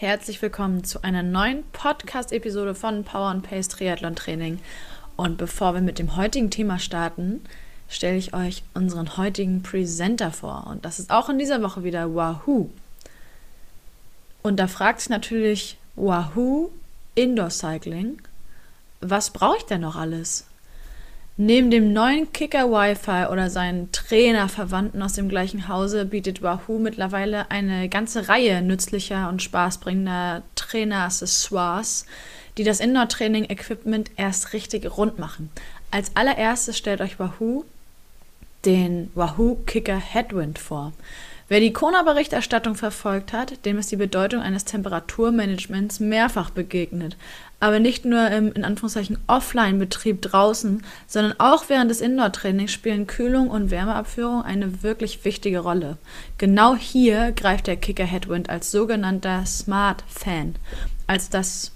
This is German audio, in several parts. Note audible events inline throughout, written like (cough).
Herzlich willkommen zu einer neuen Podcast-Episode von Power and Pace Triathlon Training. Und bevor wir mit dem heutigen Thema starten, stelle ich euch unseren heutigen Presenter vor. Und das ist auch in dieser Woche wieder Wahoo. Und da fragt sich natürlich Wahoo Indoor Cycling, was brauche ich denn noch alles? Neben dem neuen Kicker Wi-Fi oder seinen Trainerverwandten aus dem gleichen Hause bietet Wahoo mittlerweile eine ganze Reihe nützlicher und spaßbringender Trainer-Accessoires, die das Indoor-Training-Equipment erst richtig rund machen. Als allererstes stellt euch Wahoo den Wahoo Kicker Headwind vor. Wer die Kona-Berichterstattung verfolgt hat, dem ist die Bedeutung eines Temperaturmanagements mehrfach begegnet. Aber nicht nur im in Anführungszeichen Offline-Betrieb draußen, sondern auch während des Indoor-Trainings spielen Kühlung und Wärmeabführung eine wirklich wichtige Rolle. Genau hier greift der Kicker Headwind als sogenannter Smart Fan, als das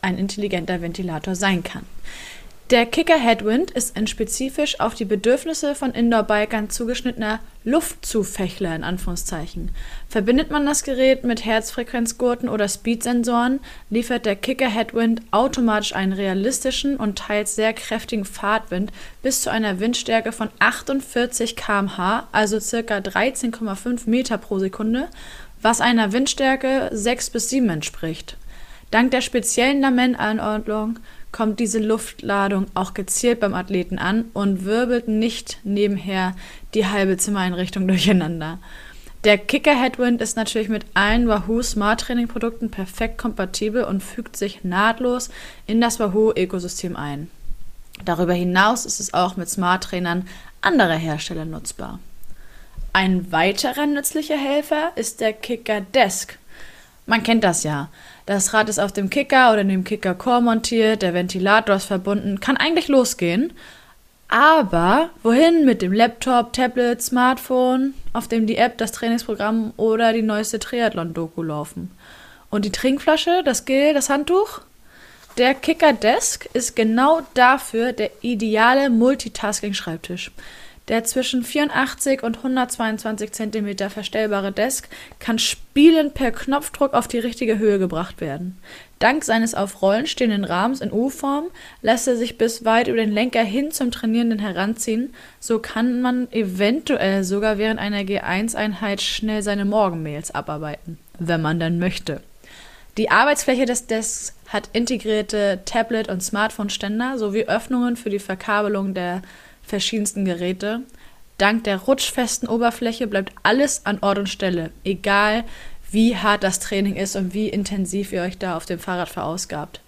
ein intelligenter Ventilator sein kann. Der Kicker Headwind ist ein spezifisch auf die Bedürfnisse von Indoor-Bikern zugeschnittener Luftzufächler in Anführungszeichen. Verbindet man das Gerät mit Herzfrequenzgurten oder Speedsensoren, liefert der Kicker Headwind automatisch einen realistischen und teils sehr kräftigen Fahrtwind bis zu einer Windstärke von 48 km/h, also ca. 13,5 Meter pro Sekunde, was einer Windstärke 6 bis 7 entspricht. Dank der speziellen Lamentenanordnung kommt diese Luftladung auch gezielt beim Athleten an und wirbelt nicht nebenher die halbe Zimmereinrichtung (laughs) durcheinander. Der Kicker Headwind ist natürlich mit allen Wahoo Smart Training Produkten perfekt kompatibel und fügt sich nahtlos in das Wahoo Ökosystem ein. Darüber hinaus ist es auch mit Smart Trainern anderer Hersteller nutzbar. Ein weiterer nützlicher Helfer ist der Kicker Desk. Man kennt das ja. Das Rad ist auf dem Kicker oder dem Kicker Core montiert, der Ventilator ist verbunden, kann eigentlich losgehen. Aber wohin mit dem Laptop, Tablet, Smartphone, auf dem die App, das Trainingsprogramm oder die neueste Triathlon-Doku laufen? Und die Trinkflasche, das Gel, das Handtuch? Der Kicker Desk ist genau dafür der ideale Multitasking-Schreibtisch. Der zwischen 84 und 122 cm verstellbare Desk kann spielend per Knopfdruck auf die richtige Höhe gebracht werden. Dank seines auf Rollen stehenden Rahmens in U-Form lässt er sich bis weit über den Lenker hin zum Trainierenden heranziehen. So kann man eventuell sogar während einer G1-Einheit schnell seine Morgenmails abarbeiten, wenn man dann möchte. Die Arbeitsfläche des Desks hat integrierte Tablet- und Smartphone-Ständer sowie Öffnungen für die Verkabelung der verschiedensten Geräte. Dank der rutschfesten Oberfläche bleibt alles an Ort und Stelle, egal wie hart das Training ist und wie intensiv ihr euch da auf dem Fahrrad verausgabt.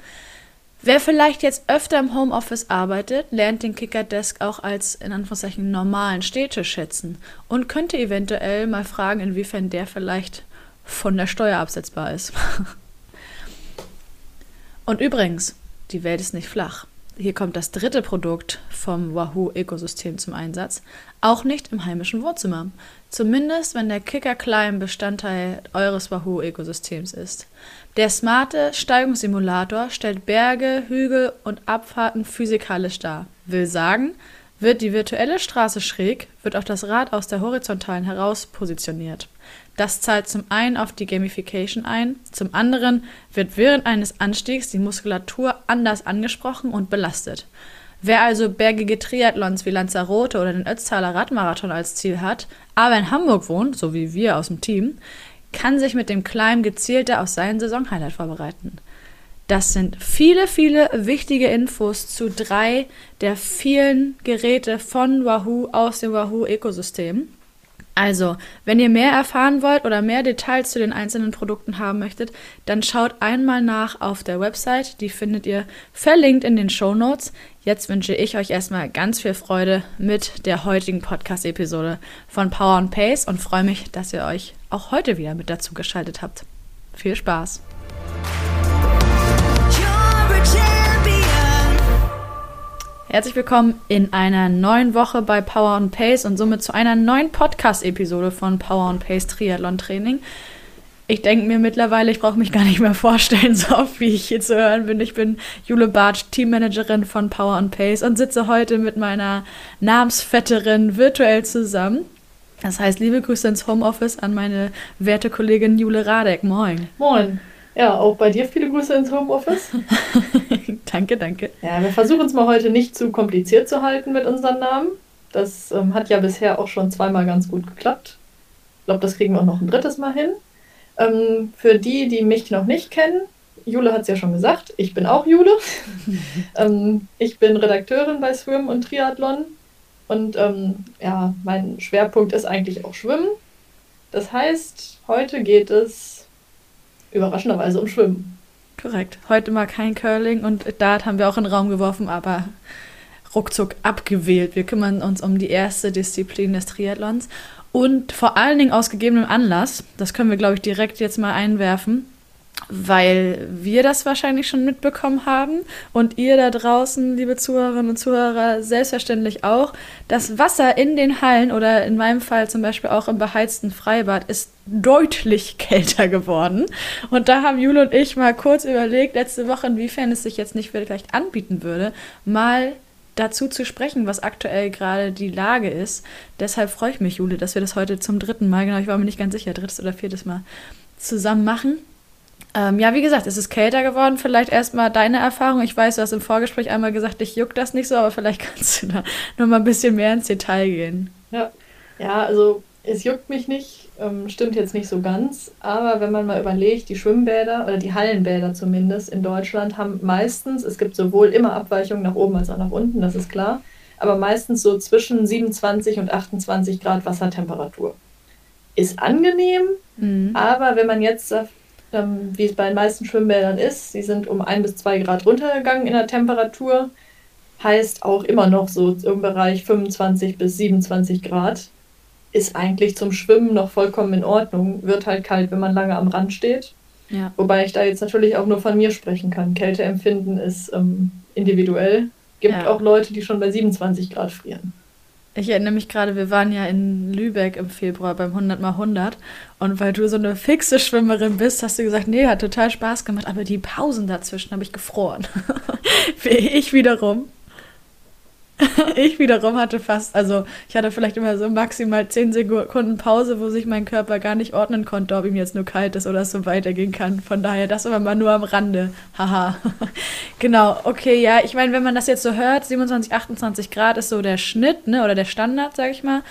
Wer vielleicht jetzt öfter im Homeoffice arbeitet, lernt den Kicker Desk auch als in Anführungszeichen normalen Städtisch schätzen und könnte eventuell mal fragen, inwiefern der vielleicht von der Steuer absetzbar ist. (laughs) und übrigens, die Welt ist nicht flach hier kommt das dritte Produkt vom Wahoo-Ökosystem zum Einsatz, auch nicht im heimischen Wohnzimmer. Zumindest, wenn der Kicker Climb Bestandteil eures Wahoo-Ökosystems ist. Der smarte Steigungssimulator stellt Berge, Hügel und Abfahrten physikalisch dar. Will sagen, wird die virtuelle Straße schräg, wird auch das Rad aus der horizontalen heraus positioniert. Das zahlt zum einen auf die Gamification ein, zum anderen wird während eines Anstiegs die Muskulatur anders angesprochen und belastet. Wer also bergige Triathlons wie Lanzarote oder den Ötztaler Radmarathon als Ziel hat, aber in Hamburg wohnt, so wie wir aus dem Team, kann sich mit dem Climb gezielter auf seinen Saisonhighlight vorbereiten. Das sind viele, viele wichtige Infos zu drei der vielen Geräte von Wahoo aus dem Wahoo-Ökosystem. Also, wenn ihr mehr erfahren wollt oder mehr Details zu den einzelnen Produkten haben möchtet, dann schaut einmal nach auf der Website. Die findet ihr verlinkt in den Show Notes. Jetzt wünsche ich euch erstmal ganz viel Freude mit der heutigen Podcast-Episode von Power and Pace und freue mich, dass ihr euch auch heute wieder mit dazu geschaltet habt. Viel Spaß! Herzlich willkommen in einer neuen Woche bei Power and Pace und somit zu einer neuen Podcast-Episode von Power and Pace Triathlon Training. Ich denke mir mittlerweile, ich brauche mich gar nicht mehr vorstellen, (laughs) so oft wie ich hier zu hören bin. Ich bin Jule Bartsch, Teammanagerin von Power and Pace und sitze heute mit meiner Namensvetterin virtuell zusammen. Das heißt, liebe Grüße ins Homeoffice an meine werte Kollegin Jule Radek. Moin. Moin. Ja, auch bei dir viele Grüße ins Homeoffice. (laughs) danke, danke. Ja, wir versuchen es mal heute nicht zu kompliziert zu halten mit unseren Namen. Das ähm, hat ja bisher auch schon zweimal ganz gut geklappt. Ich glaube, das kriegen wir auch noch ein drittes Mal hin. Ähm, für die, die mich noch nicht kennen, Jule hat es ja schon gesagt, ich bin auch Jule. (laughs) ähm, ich bin Redakteurin bei Swim und Triathlon und ähm, ja, mein Schwerpunkt ist eigentlich auch Schwimmen. Das heißt, heute geht es überraschenderweise um Schwimmen. Korrekt. Heute mal kein Curling und Dart haben wir auch in den Raum geworfen, aber ruckzuck abgewählt. Wir kümmern uns um die erste Disziplin des Triathlons und vor allen Dingen aus gegebenem Anlass, das können wir, glaube ich, direkt jetzt mal einwerfen, weil wir das wahrscheinlich schon mitbekommen haben und ihr da draußen, liebe Zuhörerinnen und Zuhörer, selbstverständlich auch. Das Wasser in den Hallen oder in meinem Fall zum Beispiel auch im beheizten Freibad ist deutlich (laughs) kälter geworden. Und da haben Jule und ich mal kurz überlegt, letzte Woche, inwiefern es sich jetzt nicht vielleicht anbieten würde, mal dazu zu sprechen, was aktuell gerade die Lage ist. Deshalb freue ich mich, Jule, dass wir das heute zum dritten Mal, genau, ich war mir nicht ganz sicher, drittes oder viertes Mal zusammen machen. Ähm, ja, wie gesagt, es ist kälter geworden. Vielleicht erstmal deine Erfahrung. Ich weiß, du hast im Vorgespräch einmal gesagt, dich juckt das nicht so, aber vielleicht (laughs) kannst du da noch mal ein bisschen mehr ins Detail gehen. Ja, ja also es juckt mich nicht, ähm, stimmt jetzt nicht so ganz. Aber wenn man mal überlegt, die Schwimmbäder oder die Hallenbäder zumindest in Deutschland haben meistens, es gibt sowohl immer Abweichungen nach oben als auch nach unten, das ist klar, aber meistens so zwischen 27 und 28 Grad Wassertemperatur. Ist angenehm, mhm. aber wenn man jetzt ähm, wie es bei den meisten Schwimmbädern ist. Sie sind um ein bis zwei Grad runtergegangen in der Temperatur. Heißt auch immer noch so im Bereich 25 bis 27 Grad. Ist eigentlich zum Schwimmen noch vollkommen in Ordnung. Wird halt kalt, wenn man lange am Rand steht. Ja. Wobei ich da jetzt natürlich auch nur von mir sprechen kann. Kälteempfinden ist ähm, individuell. Gibt ja. auch Leute, die schon bei 27 Grad frieren. Ich erinnere mich gerade, wir waren ja in Lübeck im Februar beim 100 mal 100 und weil du so eine fixe Schwimmerin bist, hast du gesagt, nee, hat total Spaß gemacht, aber die Pausen dazwischen habe ich gefroren. (laughs) ich wiederum (laughs) ich wiederum hatte fast, also ich hatte vielleicht immer so maximal 10 Sekunden Pause, wo sich mein Körper gar nicht ordnen konnte, ob ihm jetzt nur kalt ist oder es so weitergehen kann. Von daher, das aber mal nur am Rande. Haha. (laughs) genau, okay, ja, ich meine, wenn man das jetzt so hört, 27, 28 Grad ist so der Schnitt, ne, oder der Standard, sag ich mal.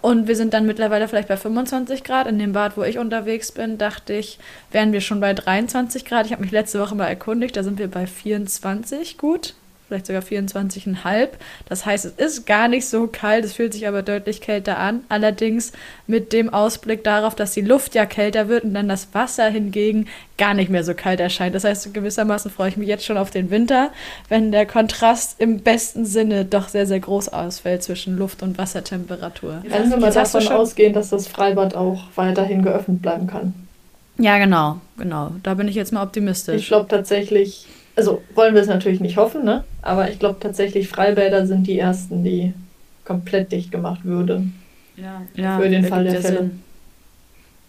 Und wir sind dann mittlerweile vielleicht bei 25 Grad. In dem Bad, wo ich unterwegs bin, dachte ich, wären wir schon bei 23 Grad. Ich habe mich letzte Woche mal erkundigt, da sind wir bei 24 gut vielleicht sogar 24,5. Das heißt, es ist gar nicht so kalt, es fühlt sich aber deutlich kälter an. Allerdings mit dem Ausblick darauf, dass die Luft ja kälter wird und dann das Wasser hingegen gar nicht mehr so kalt erscheint. Das heißt, gewissermaßen freue ich mich jetzt schon auf den Winter, wenn der Kontrast im besten Sinne doch sehr, sehr groß ausfällt zwischen Luft- und Wassertemperatur. Dann wir mal davon ausgehen, dass das Freibad auch weiterhin geöffnet bleiben kann. Ja, genau, genau. Da bin ich jetzt mal optimistisch. Ich glaube tatsächlich, also wollen wir es natürlich nicht hoffen, ne? aber ich glaube tatsächlich, Freibäder sind die ersten, die komplett dicht gemacht würden. Ja, ja für den Fall der Fälle. Sinn.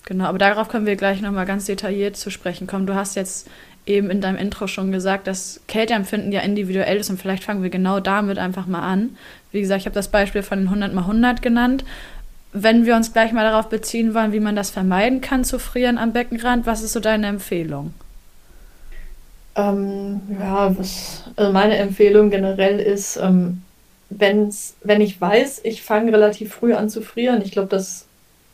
Genau, aber darauf können wir gleich nochmal ganz detailliert zu sprechen kommen. Du hast jetzt eben in deinem Intro schon gesagt, dass Kälteempfinden ja individuell ist und vielleicht fangen wir genau damit einfach mal an. Wie gesagt, ich habe das Beispiel von den 100 mal 100 genannt. Wenn wir uns gleich mal darauf beziehen wollen, wie man das vermeiden kann zu frieren am Beckenrand, was ist so deine Empfehlung? Ähm, ja, was, also meine Empfehlung generell ist, ähm, wenn's, wenn ich weiß, ich fange relativ früh an zu frieren, ich glaube, dass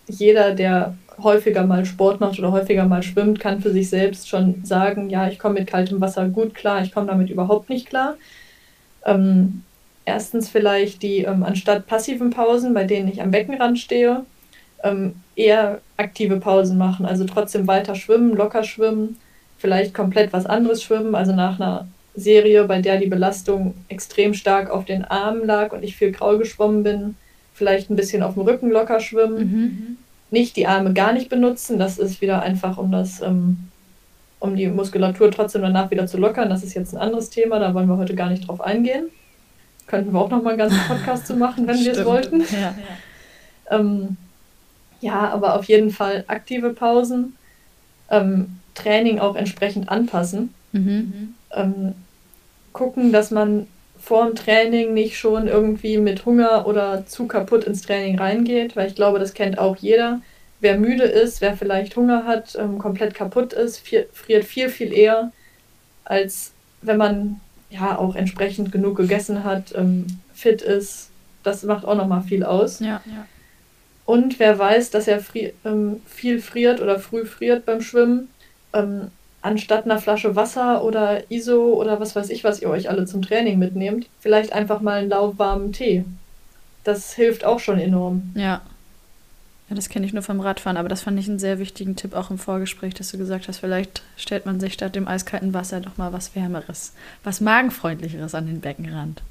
jeder, der häufiger mal Sport macht oder häufiger mal schwimmt, kann für sich selbst schon sagen, ja, ich komme mit kaltem Wasser gut klar, ich komme damit überhaupt nicht klar. Ähm, erstens vielleicht die, ähm, anstatt passiven Pausen, bei denen ich am Beckenrand stehe, ähm, eher aktive Pausen machen, also trotzdem weiter schwimmen, locker schwimmen, vielleicht komplett was anderes schwimmen, also nach einer Serie, bei der die Belastung extrem stark auf den Armen lag und ich viel grau geschwommen bin, vielleicht ein bisschen auf dem Rücken locker schwimmen, mhm. nicht die Arme gar nicht benutzen, das ist wieder einfach, um das, ähm, um die Muskulatur trotzdem danach wieder zu lockern. Das ist jetzt ein anderes Thema, da wollen wir heute gar nicht drauf eingehen. Könnten wir auch noch mal einen ganzen (laughs) Podcast zu machen, wenn wir es wollten. Ja, ja. (laughs) Ähm, ja, aber auf jeden Fall aktive Pausen. Ähm, Training auch entsprechend anpassen. Mhm. Ähm, gucken, dass man vor dem Training nicht schon irgendwie mit Hunger oder zu kaputt ins Training reingeht, weil ich glaube, das kennt auch jeder. Wer müde ist, wer vielleicht Hunger hat, ähm, komplett kaputt ist, friert viel, viel eher, als wenn man ja auch entsprechend genug gegessen hat, ähm, fit ist. Das macht auch nochmal viel aus. Ja, ja. Und wer weiß, dass er fri ähm, viel friert oder früh friert beim Schwimmen, ähm, anstatt einer Flasche Wasser oder ISO oder was weiß ich, was ihr euch alle zum Training mitnehmt, vielleicht einfach mal einen lauwarmen Tee. Das hilft auch schon enorm. Ja. Ja, das kenne ich nur vom Radfahren, aber das fand ich einen sehr wichtigen Tipp auch im Vorgespräch, dass du gesagt hast, vielleicht stellt man sich statt dem eiskalten Wasser doch mal was Wärmeres, was Magenfreundlicheres an den Beckenrand.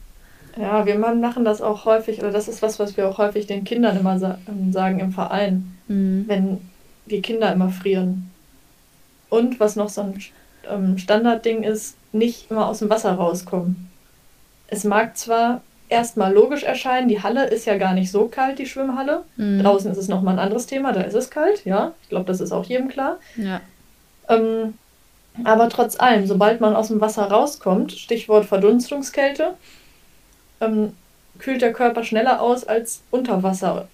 Ja, wir machen das auch häufig, oder das ist was, was wir auch häufig den Kindern immer sa ähm, sagen im Verein, mhm. wenn die Kinder immer frieren. Und was noch so ein ähm, Standardding ist, nicht immer aus dem Wasser rauskommen. Es mag zwar erstmal logisch erscheinen, die Halle ist ja gar nicht so kalt, die Schwimmhalle. Mhm. Draußen ist es nochmal ein anderes Thema, da ist es kalt, ja. Ich glaube, das ist auch jedem klar. Ja. Ähm, aber trotz allem, sobald man aus dem Wasser rauskommt, Stichwort Verdunstungskälte, ähm, kühlt der Körper schneller aus als unter Wasser.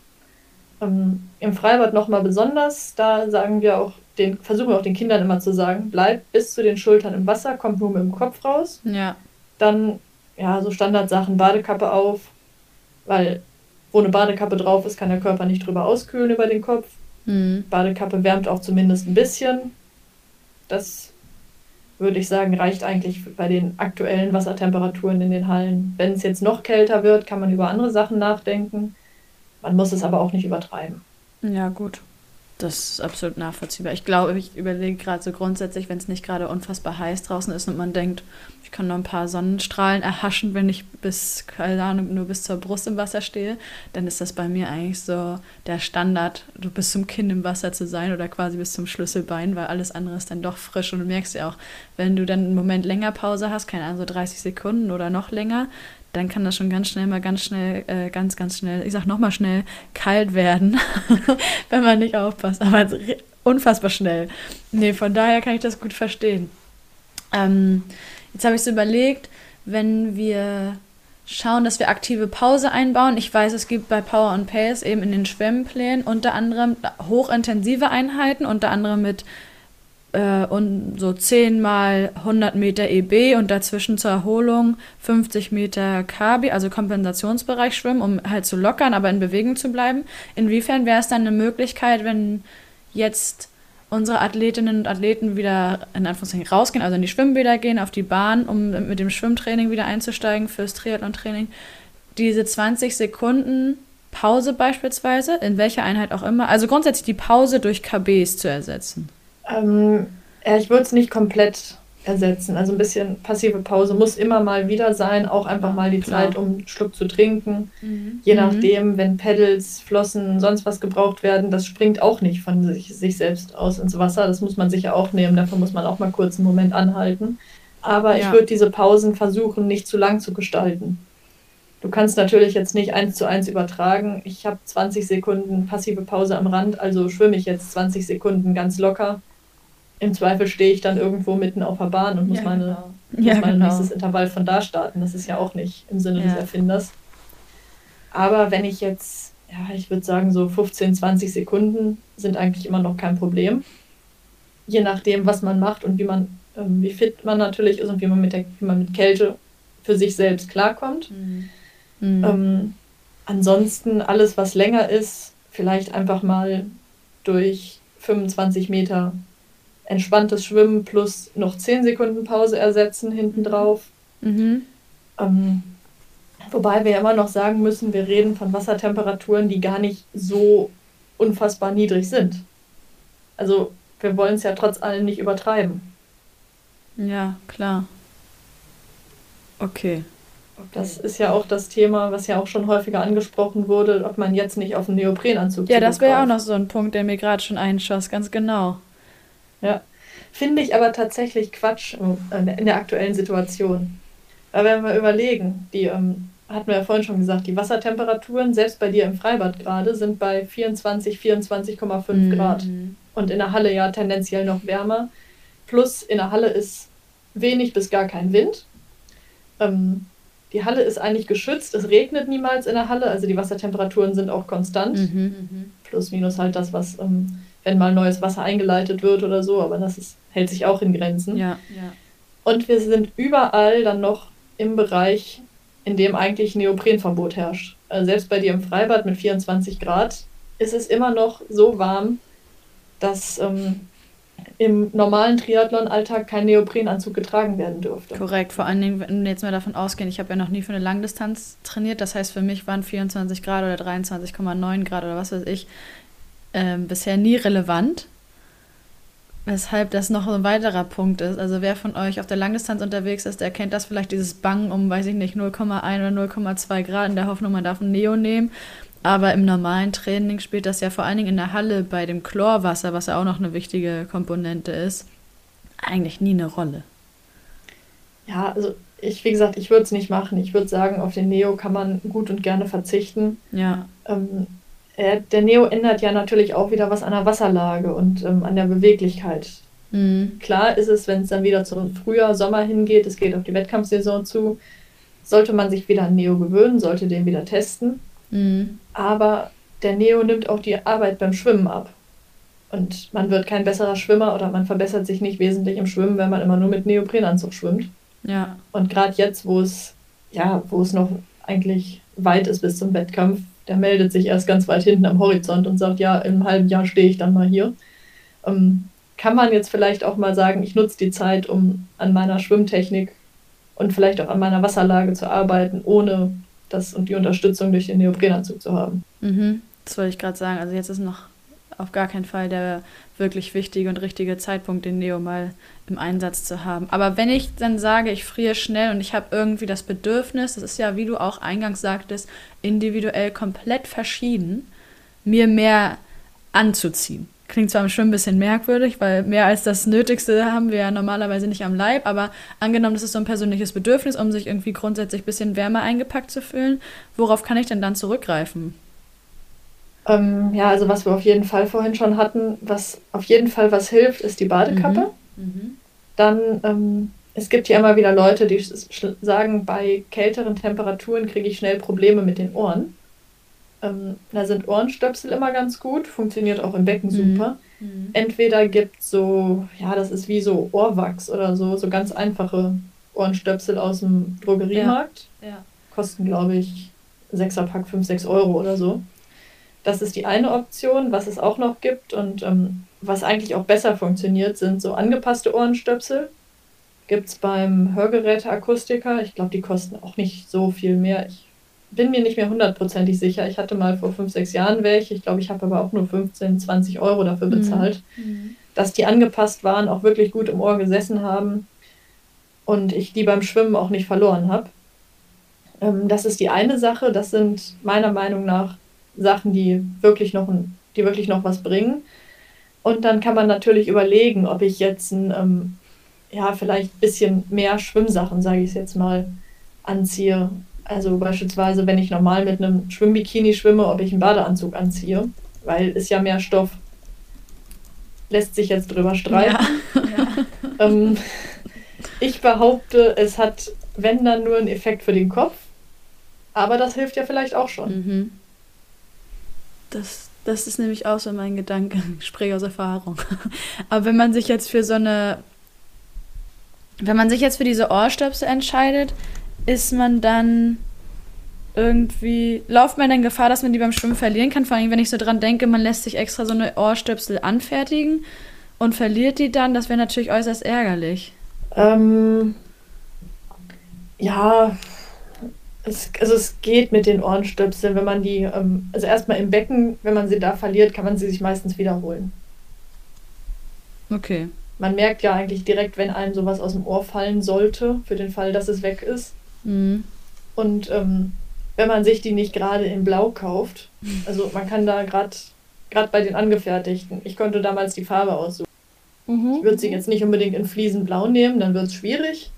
Ähm, Im Freibad nochmal besonders, da sagen wir auch, den, versuchen wir auch den Kindern immer zu sagen, bleibt bis zu den Schultern im Wasser, kommt nur mit dem Kopf raus. Ja. Dann, ja, so Standardsachen, Badekappe auf, weil wo eine Badekappe drauf ist, kann der Körper nicht drüber auskühlen über den Kopf. Mhm. Badekappe wärmt auch zumindest ein bisschen. Das würde ich sagen, reicht eigentlich bei den aktuellen Wassertemperaturen in den Hallen. Wenn es jetzt noch kälter wird, kann man über andere Sachen nachdenken. Man muss es aber auch nicht übertreiben. Ja, gut. Das ist absolut nachvollziehbar. Ich glaube, ich überlege gerade so grundsätzlich, wenn es nicht gerade unfassbar heiß draußen ist und man denkt, ich kann noch ein paar Sonnenstrahlen erhaschen, wenn ich bis, keine Ahnung, nur bis zur Brust im Wasser stehe, dann ist das bei mir eigentlich so der Standard, du bis zum Kinn im Wasser zu sein oder quasi bis zum Schlüsselbein, weil alles andere ist dann doch frisch und du merkst ja auch, wenn du dann einen Moment länger Pause hast, keine Ahnung, so 30 Sekunden oder noch länger, dann kann das schon ganz schnell mal ganz schnell, äh, ganz, ganz schnell, ich sag nochmal schnell, kalt werden, (laughs) wenn man nicht aufpasst. Aber unfassbar schnell. Nee, von daher kann ich das gut verstehen. Ähm, jetzt habe ich so überlegt, wenn wir schauen, dass wir aktive Pause einbauen. Ich weiß, es gibt bei Power and Pace eben in den Schwemmplänen unter anderem hochintensive Einheiten, unter anderem mit äh, und so 10 mal 100 Meter EB und dazwischen zur Erholung 50 Meter KB, also Kompensationsbereich schwimmen, um halt zu lockern, aber in Bewegung zu bleiben. Inwiefern wäre es dann eine Möglichkeit, wenn jetzt unsere Athletinnen und Athleten wieder in Anführungszeichen rausgehen, also in die Schwimmbäder gehen, auf die Bahn, um mit dem Schwimmtraining wieder einzusteigen fürs Triathlon-Training, diese 20 Sekunden Pause beispielsweise, in welcher Einheit auch immer, also grundsätzlich die Pause durch KBs zu ersetzen. Ähm, ja, ich würde es nicht komplett ersetzen. Also ein bisschen passive Pause muss immer mal wieder sein, auch einfach mal die Klar. Zeit, um einen Schluck zu trinken. Mhm. Je mhm. nachdem, wenn Pedals, Flossen, sonst was gebraucht werden, das springt auch nicht von sich, sich selbst aus ins Wasser. Das muss man sicher auch nehmen. Dafür muss man auch mal kurz einen Moment anhalten. Aber ja. ich würde diese Pausen versuchen, nicht zu lang zu gestalten. Du kannst natürlich jetzt nicht eins zu eins übertragen. Ich habe 20 Sekunden passive Pause am Rand, also schwimme ich jetzt 20 Sekunden ganz locker im Zweifel stehe ich dann irgendwo mitten auf der Bahn und muss, ja, meine, genau. muss ja, mein genau. nächstes Intervall von da starten. Das ist ja auch nicht im Sinne ja. des Erfinders. Aber wenn ich jetzt, ja, ich würde sagen, so 15, 20 Sekunden sind eigentlich immer noch kein Problem. Je nachdem, was man macht und wie man, ähm, wie fit man natürlich ist und wie man mit der, wie man mit Kälte für sich selbst klarkommt. Mhm. Mhm. Ähm, ansonsten alles, was länger ist, vielleicht einfach mal durch 25 Meter entspanntes Schwimmen plus noch 10 Sekunden Pause ersetzen hinten drauf. Mhm. Ähm, wobei wir immer noch sagen müssen, wir reden von Wassertemperaturen, die gar nicht so unfassbar niedrig sind. Also wir wollen es ja trotz allem nicht übertreiben. Ja, klar. Okay. okay. Das ist ja auch das Thema, was ja auch schon häufiger angesprochen wurde, ob man jetzt nicht auf einen Neoprenanzug Ja, das wäre auch noch so ein Punkt, der mir gerade schon einschoss, ganz genau. Ja. Finde ich aber tatsächlich Quatsch äh, in der aktuellen Situation. Weil wenn wir überlegen, die ähm, hatten wir ja vorhin schon gesagt, die Wassertemperaturen, selbst bei dir im Freibad gerade, sind bei 24, 24,5 mhm. Grad. Und in der Halle ja tendenziell noch wärmer. Plus in der Halle ist wenig bis gar kein Wind. Ähm, die die Halle ist eigentlich geschützt, es regnet niemals in der Halle, also die Wassertemperaturen sind auch konstant. Mhm. Plus, minus halt das, was, ähm, wenn mal neues Wasser eingeleitet wird oder so, aber das ist, hält sich auch in Grenzen. Ja, ja. Und wir sind überall dann noch im Bereich, in dem eigentlich Neoprenverbot herrscht. Also selbst bei dir im Freibad mit 24 Grad ist es immer noch so warm, dass ähm, im normalen Triathlon-Alltag kein Neoprenanzug getragen werden dürfte. Korrekt, vor allen Dingen, wenn wir jetzt mal davon ausgehen, ich habe ja noch nie für eine Langdistanz trainiert, das heißt für mich waren 24 Grad oder 23,9 Grad oder was weiß ich äh, bisher nie relevant. Weshalb das noch ein weiterer Punkt ist. Also wer von euch auf der Langdistanz unterwegs ist, der kennt das vielleicht, dieses Bangen um, weiß ich nicht, 0,1 oder 0,2 Grad in der Hoffnung, man darf ein Neo nehmen. Aber im normalen Training spielt das ja vor allen Dingen in der Halle bei dem Chlorwasser, was ja auch noch eine wichtige Komponente ist, eigentlich nie eine Rolle. Ja, also ich, wie gesagt, ich würde es nicht machen. Ich würde sagen, auf den Neo kann man gut und gerne verzichten. Ja. Ähm, äh, der Neo ändert ja natürlich auch wieder was an der Wasserlage und ähm, an der Beweglichkeit. Mhm. Klar ist es, wenn es dann wieder zum Frühjahr, Sommer hingeht, es geht auf die Wettkampfsaison zu, sollte man sich wieder an Neo gewöhnen, sollte den wieder testen. Mhm. Aber der Neo nimmt auch die Arbeit beim Schwimmen ab. Und man wird kein besserer Schwimmer oder man verbessert sich nicht wesentlich im Schwimmen, wenn man immer nur mit Neoprenanzug schwimmt. Ja. Und gerade jetzt, wo es, ja, wo es noch eigentlich weit ist bis zum Wettkampf, der meldet sich erst ganz weit hinten am Horizont und sagt, ja, einem halben Jahr stehe ich dann mal hier. Ähm, kann man jetzt vielleicht auch mal sagen, ich nutze die Zeit, um an meiner Schwimmtechnik und vielleicht auch an meiner Wasserlage zu arbeiten, ohne das und die Unterstützung durch den Neoprenanzug zu haben. Mhm, das wollte ich gerade sagen. Also jetzt ist noch auf gar keinen Fall der wirklich wichtige und richtige Zeitpunkt, den Neo mal im Einsatz zu haben. Aber wenn ich dann sage, ich friere schnell und ich habe irgendwie das Bedürfnis, das ist ja, wie du auch eingangs sagtest, individuell komplett verschieden, mir mehr anzuziehen. Klingt zwar im Schwimmen ein bisschen merkwürdig, weil mehr als das Nötigste haben wir ja normalerweise nicht am Leib, aber angenommen, das ist so ein persönliches Bedürfnis, um sich irgendwie grundsätzlich ein bisschen wärmer eingepackt zu fühlen, worauf kann ich denn dann zurückgreifen? Ähm, ja, also was wir auf jeden Fall vorhin schon hatten, was auf jeden Fall was hilft, ist die Badekappe. Mhm. Mhm. Dann, ähm, es gibt ja immer wieder Leute, die sagen, bei kälteren Temperaturen kriege ich schnell Probleme mit den Ohren. Ähm, da sind Ohrenstöpsel immer ganz gut, funktioniert auch im Becken mhm. super. Mhm. Entweder gibt es so, ja, das ist wie so Ohrwachs oder so, so ganz einfache Ohrenstöpsel aus dem Drogeriemarkt. Ja. Ja. Kosten, glaube ich, 6er Pack 5, 6 Euro oder so. Das ist die eine Option. Was es auch noch gibt und ähm, was eigentlich auch besser funktioniert, sind so angepasste Ohrenstöpsel. Gibt es beim Hörgeräteakustiker. Ich glaube, die kosten auch nicht so viel mehr. Ich bin mir nicht mehr hundertprozentig sicher. Ich hatte mal vor fünf, sechs Jahren welche. Ich glaube, ich habe aber auch nur 15, 20 Euro dafür mhm. bezahlt. Mhm. Dass die angepasst waren, auch wirklich gut im Ohr gesessen haben und ich die beim Schwimmen auch nicht verloren habe. Ähm, das ist die eine Sache. Das sind meiner Meinung nach Sachen, die wirklich noch, die wirklich noch was bringen. Und dann kann man natürlich überlegen, ob ich jetzt ein, ähm, ja, vielleicht ein bisschen mehr Schwimmsachen, sage ich es jetzt mal, anziehe. Also beispielsweise, wenn ich normal mit einem Schwimmbikini schwimme, ob ich einen Badeanzug anziehe, weil ist ja mehr Stoff. Lässt sich jetzt drüber streiten. Ja. Ja. (laughs) (laughs) ähm, ich behaupte, es hat, wenn dann nur einen Effekt für den Kopf, aber das hilft ja vielleicht auch schon. Mhm. Das, das ist nämlich auch so mein Gedanke. (laughs) Ich spreche aus Erfahrung. (laughs) Aber wenn man sich jetzt für so eine. Wenn man sich jetzt für diese Ohrstöpsel entscheidet, ist man dann irgendwie. Lauft man dann Gefahr, dass man die beim Schwimmen verlieren kann? Vor allem, wenn ich so dran denke, man lässt sich extra so eine Ohrstöpsel anfertigen und verliert die dann. Das wäre natürlich äußerst ärgerlich. Ähm. Ja, es, also es geht mit den Ohrenstöpseln, wenn man die, ähm, also erstmal im Becken, wenn man sie da verliert, kann man sie sich meistens wiederholen. Okay. Man merkt ja eigentlich direkt, wenn einem sowas aus dem Ohr fallen sollte, für den Fall, dass es weg ist. Mhm. Und ähm, wenn man sich die nicht gerade in Blau kauft, (laughs) also man kann da gerade gerade bei den angefertigten, ich konnte damals die Farbe aussuchen. Mhm. Ich würde sie jetzt nicht unbedingt in Fliesenblau nehmen, dann wird es schwierig.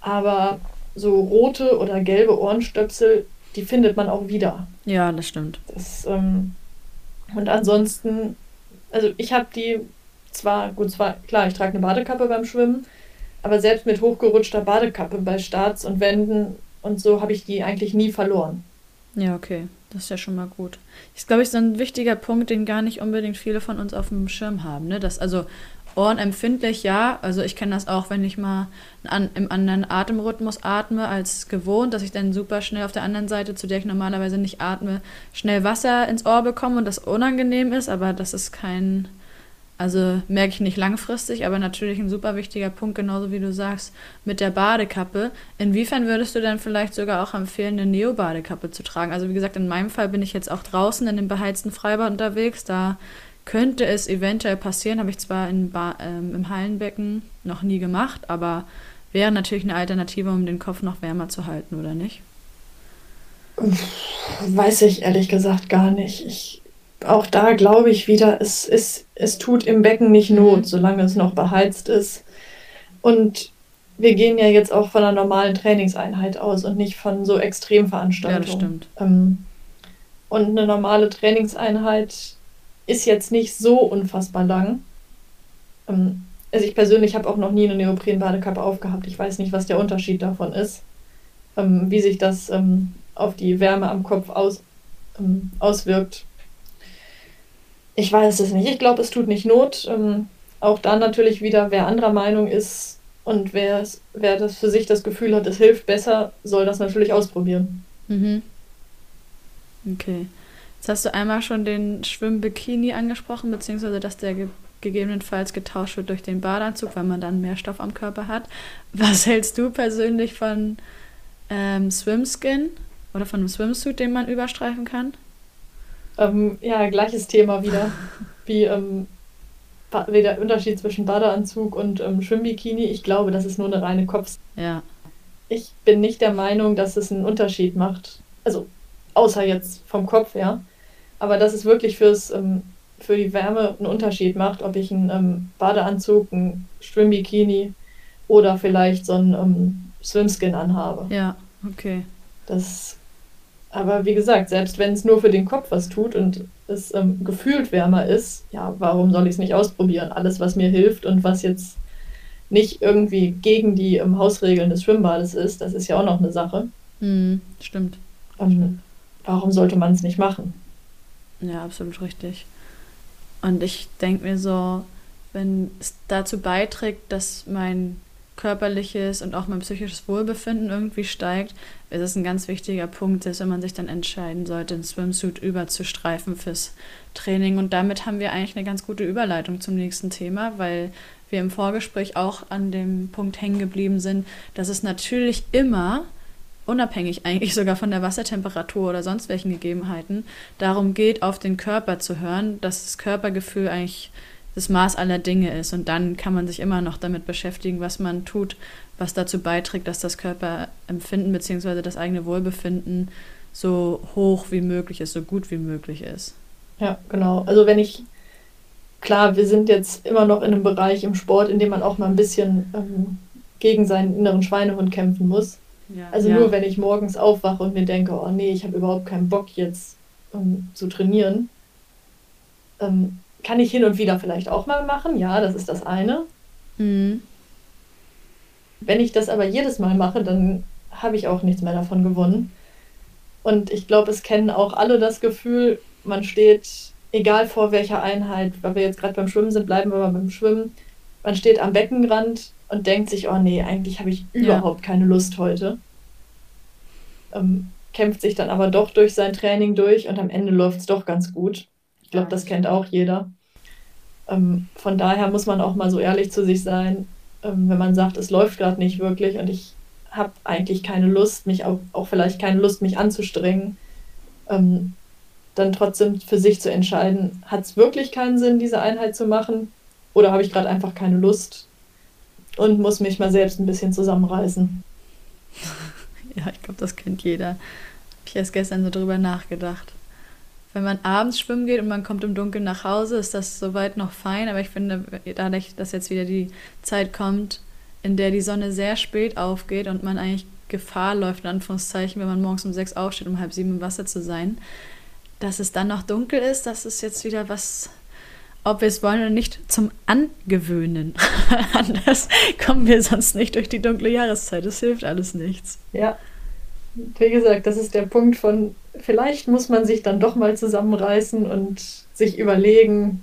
Aber so rote oder gelbe Ohrenstöpsel, die findet man auch wieder. Ja, das stimmt. Das, ähm, und ansonsten, also ich habe die zwar, gut, zwar, klar, ich trage eine Badekappe beim Schwimmen, aber selbst mit hochgerutschter Badekappe bei Starts und Wänden Und so habe ich die eigentlich nie verloren. Ja, okay. Das ist ja schon mal gut. Das ist, glaube ich, so ein wichtiger Punkt, den gar nicht unbedingt viele von uns auf dem Schirm haben. Ne? Das, also ohrenempfindlich, ja. Also ich kenne das auch, wenn ich mal an, im anderen Atemrhythmus atme als gewohnt, dass ich dann super schnell auf der anderen Seite, zu der ich normalerweise nicht atme, schnell Wasser ins Ohr bekomme und das unangenehm ist. Aber das ist kein also merke ich nicht langfristig, aber natürlich ein super wichtiger Punkt, genauso wie du sagst, mit der Badekappe. Inwiefern würdest du denn vielleicht sogar auch empfehlen, eine Neo-Badekappe zu tragen? Also wie gesagt, in meinem Fall bin ich jetzt auch draußen in dem beheizten Freibad unterwegs. Da könnte es eventuell passieren, habe ich zwar in ähm, im Hallenbecken noch nie gemacht, aber wäre natürlich eine Alternative, um den Kopf noch wärmer zu halten, oder nicht? Weiß ich ehrlich gesagt gar nicht. Ich auch da glaube ich wieder, es, es, es tut im Becken nicht Not, mhm. solange es noch beheizt ist. Und wir gehen ja jetzt auch von einer normalen Trainingseinheit aus und nicht von so Extremveranstaltungen. Ja, das stimmt. Ähm, und eine normale Trainingseinheit ist jetzt nicht so unfassbar lang. Ähm, also ich persönlich habe auch noch nie eine Neopren-Badekappe aufgehabt. Ich weiß nicht, was der Unterschied davon ist, ähm, wie sich das ähm, auf die Wärme am Kopf aus, auswirkt. Ich weiß es nicht. Ich glaube, es tut nicht Not. Auch dann natürlich wieder, wer anderer Meinung ist und wer, wer das für sich das Gefühl hat, es hilft besser, soll das natürlich ausprobieren. Mhm. Okay. Jetzt hast du einmal schon den Schwimmbikini angesprochen, beziehungsweise dass der ge gegebenenfalls getauscht wird durch den Badeanzug, weil man dann mehr Stoff am Körper hat. Was hältst du persönlich von ähm, Swimskin oder von einem Swimsuit, den man überstreifen kann? Ähm, ja, gleiches Thema wieder. (laughs) Wie, ähm, wie der Unterschied zwischen Badeanzug und ähm, Schwimmbikini. Ich glaube, das ist nur eine reine Kopf. Ja. Ich bin nicht der Meinung, dass es einen Unterschied macht. Also, außer jetzt vom Kopf her. Aber dass es wirklich fürs, ähm, für die Wärme einen Unterschied macht, ob ich einen ähm, Badeanzug, einen Schwimmbikini oder vielleicht so einen ähm, Swimskin anhabe. Ja, okay. Das aber wie gesagt, selbst wenn es nur für den Kopf was tut und es ähm, gefühlt wärmer ist, ja, warum soll ich es nicht ausprobieren? Alles, was mir hilft und was jetzt nicht irgendwie gegen die ähm, Hausregeln des Schwimmbades ist, das ist ja auch noch eine Sache. Mhm, stimmt. Ähm, warum sollte man es nicht machen? Ja, absolut richtig. Und ich denke mir so, wenn es dazu beiträgt, dass mein körperliches und auch mein psychisches Wohlbefinden irgendwie steigt, ist es ein ganz wichtiger Punkt, dass wenn man sich dann entscheiden sollte, ein Swimsuit überzustreifen fürs Training. Und damit haben wir eigentlich eine ganz gute Überleitung zum nächsten Thema, weil wir im Vorgespräch auch an dem Punkt hängen geblieben sind, dass es natürlich immer unabhängig eigentlich sogar von der Wassertemperatur oder sonst welchen Gegebenheiten, darum geht, auf den Körper zu hören, dass das Körpergefühl eigentlich das Maß aller Dinge ist. Und dann kann man sich immer noch damit beschäftigen, was man tut, was dazu beiträgt, dass das Körperempfinden bzw. das eigene Wohlbefinden so hoch wie möglich ist, so gut wie möglich ist. Ja, genau. Also wenn ich, klar, wir sind jetzt immer noch in einem Bereich im Sport, in dem man auch mal ein bisschen ähm, gegen seinen inneren Schweinehund kämpfen muss. Ja, also ja. nur wenn ich morgens aufwache und mir denke, oh nee, ich habe überhaupt keinen Bock jetzt um, zu trainieren, ähm, kann ich hin und wieder vielleicht auch mal machen, ja, das ist das eine. Mhm. Wenn ich das aber jedes Mal mache, dann habe ich auch nichts mehr davon gewonnen. Und ich glaube, es kennen auch alle das Gefühl, man steht, egal vor welcher Einheit, weil wir jetzt gerade beim Schwimmen sind, bleiben wir mal beim Schwimmen, man steht am Beckenrand und denkt sich, oh nee, eigentlich habe ich ja. überhaupt keine Lust heute. Ähm, kämpft sich dann aber doch durch sein Training durch und am Ende läuft es doch ganz gut. Ich glaube, das kennt auch jeder. Ähm, von daher muss man auch mal so ehrlich zu sich sein, ähm, wenn man sagt, es läuft gerade nicht wirklich und ich habe eigentlich keine Lust, mich auch, auch vielleicht keine Lust, mich anzustrengen, ähm, dann trotzdem für sich zu entscheiden, hat es wirklich keinen Sinn, diese Einheit zu machen oder habe ich gerade einfach keine Lust und muss mich mal selbst ein bisschen zusammenreißen. (laughs) Ja, ich glaube, das kennt jeder. Ich habe erst gestern so drüber nachgedacht wenn man abends schwimmen geht und man kommt im Dunkeln nach Hause, ist das soweit noch fein. Aber ich finde, dadurch, dass jetzt wieder die Zeit kommt, in der die Sonne sehr spät aufgeht und man eigentlich Gefahr läuft, in Anführungszeichen, wenn man morgens um sechs aufsteht, um halb sieben im Wasser zu sein, dass es dann noch dunkel ist, das ist jetzt wieder was, ob wir es wollen oder nicht, zum Angewöhnen. (laughs) Anders kommen wir sonst nicht durch die dunkle Jahreszeit. Das hilft alles nichts. Ja, wie gesagt, das ist der Punkt von, vielleicht muss man sich dann doch mal zusammenreißen und sich überlegen,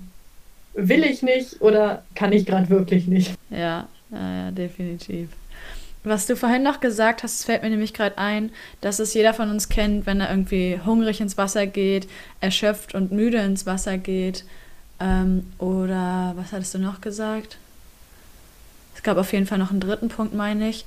will ich nicht oder kann ich gerade wirklich nicht. Ja, ja, ja, definitiv. Was du vorhin noch gesagt hast, fällt mir nämlich gerade ein, dass es jeder von uns kennt, wenn er irgendwie hungrig ins Wasser geht, erschöpft und müde ins Wasser geht. Ähm, oder was hattest du noch gesagt? Es gab auf jeden Fall noch einen dritten Punkt, meine ich.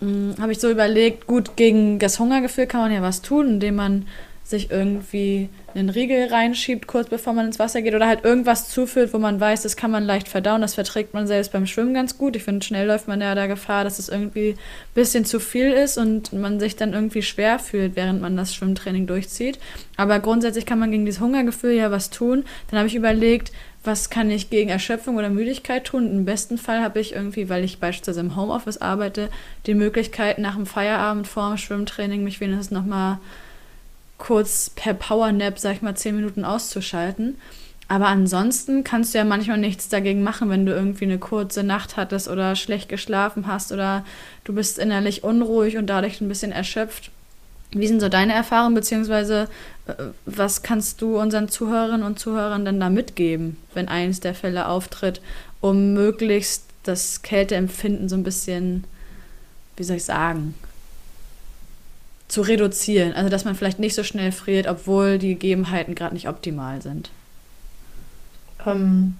Hm, Habe ich so überlegt, gut, gegen das Hungergefühl kann man ja was tun, indem man sich irgendwie einen Riegel reinschiebt, kurz bevor man ins Wasser geht, oder halt irgendwas zuführt, wo man weiß, das kann man leicht verdauen, das verträgt man selbst beim Schwimmen ganz gut. Ich finde, schnell läuft man ja da Gefahr, dass es irgendwie ein bisschen zu viel ist und man sich dann irgendwie schwer fühlt, während man das Schwimmtraining durchzieht. Aber grundsätzlich kann man gegen dieses Hungergefühl ja was tun. Dann habe ich überlegt, was kann ich gegen Erschöpfung oder Müdigkeit tun? Im besten Fall habe ich irgendwie, weil ich beispielsweise im Homeoffice arbeite, die Möglichkeit, nach dem Feierabend vor dem Schwimmtraining mich wenigstens nochmal kurz per Powernap, sag ich mal, zehn Minuten auszuschalten. Aber ansonsten kannst du ja manchmal nichts dagegen machen, wenn du irgendwie eine kurze Nacht hattest oder schlecht geschlafen hast oder du bist innerlich unruhig und dadurch ein bisschen erschöpft. Wie sind so deine Erfahrungen, beziehungsweise äh, was kannst du unseren Zuhörerinnen und Zuhörern denn da mitgeben, wenn eines der Fälle auftritt, um möglichst das Kälteempfinden so ein bisschen, wie soll ich sagen, zu reduzieren. Also dass man vielleicht nicht so schnell friert, obwohl die Gegebenheiten gerade nicht optimal sind. Ähm,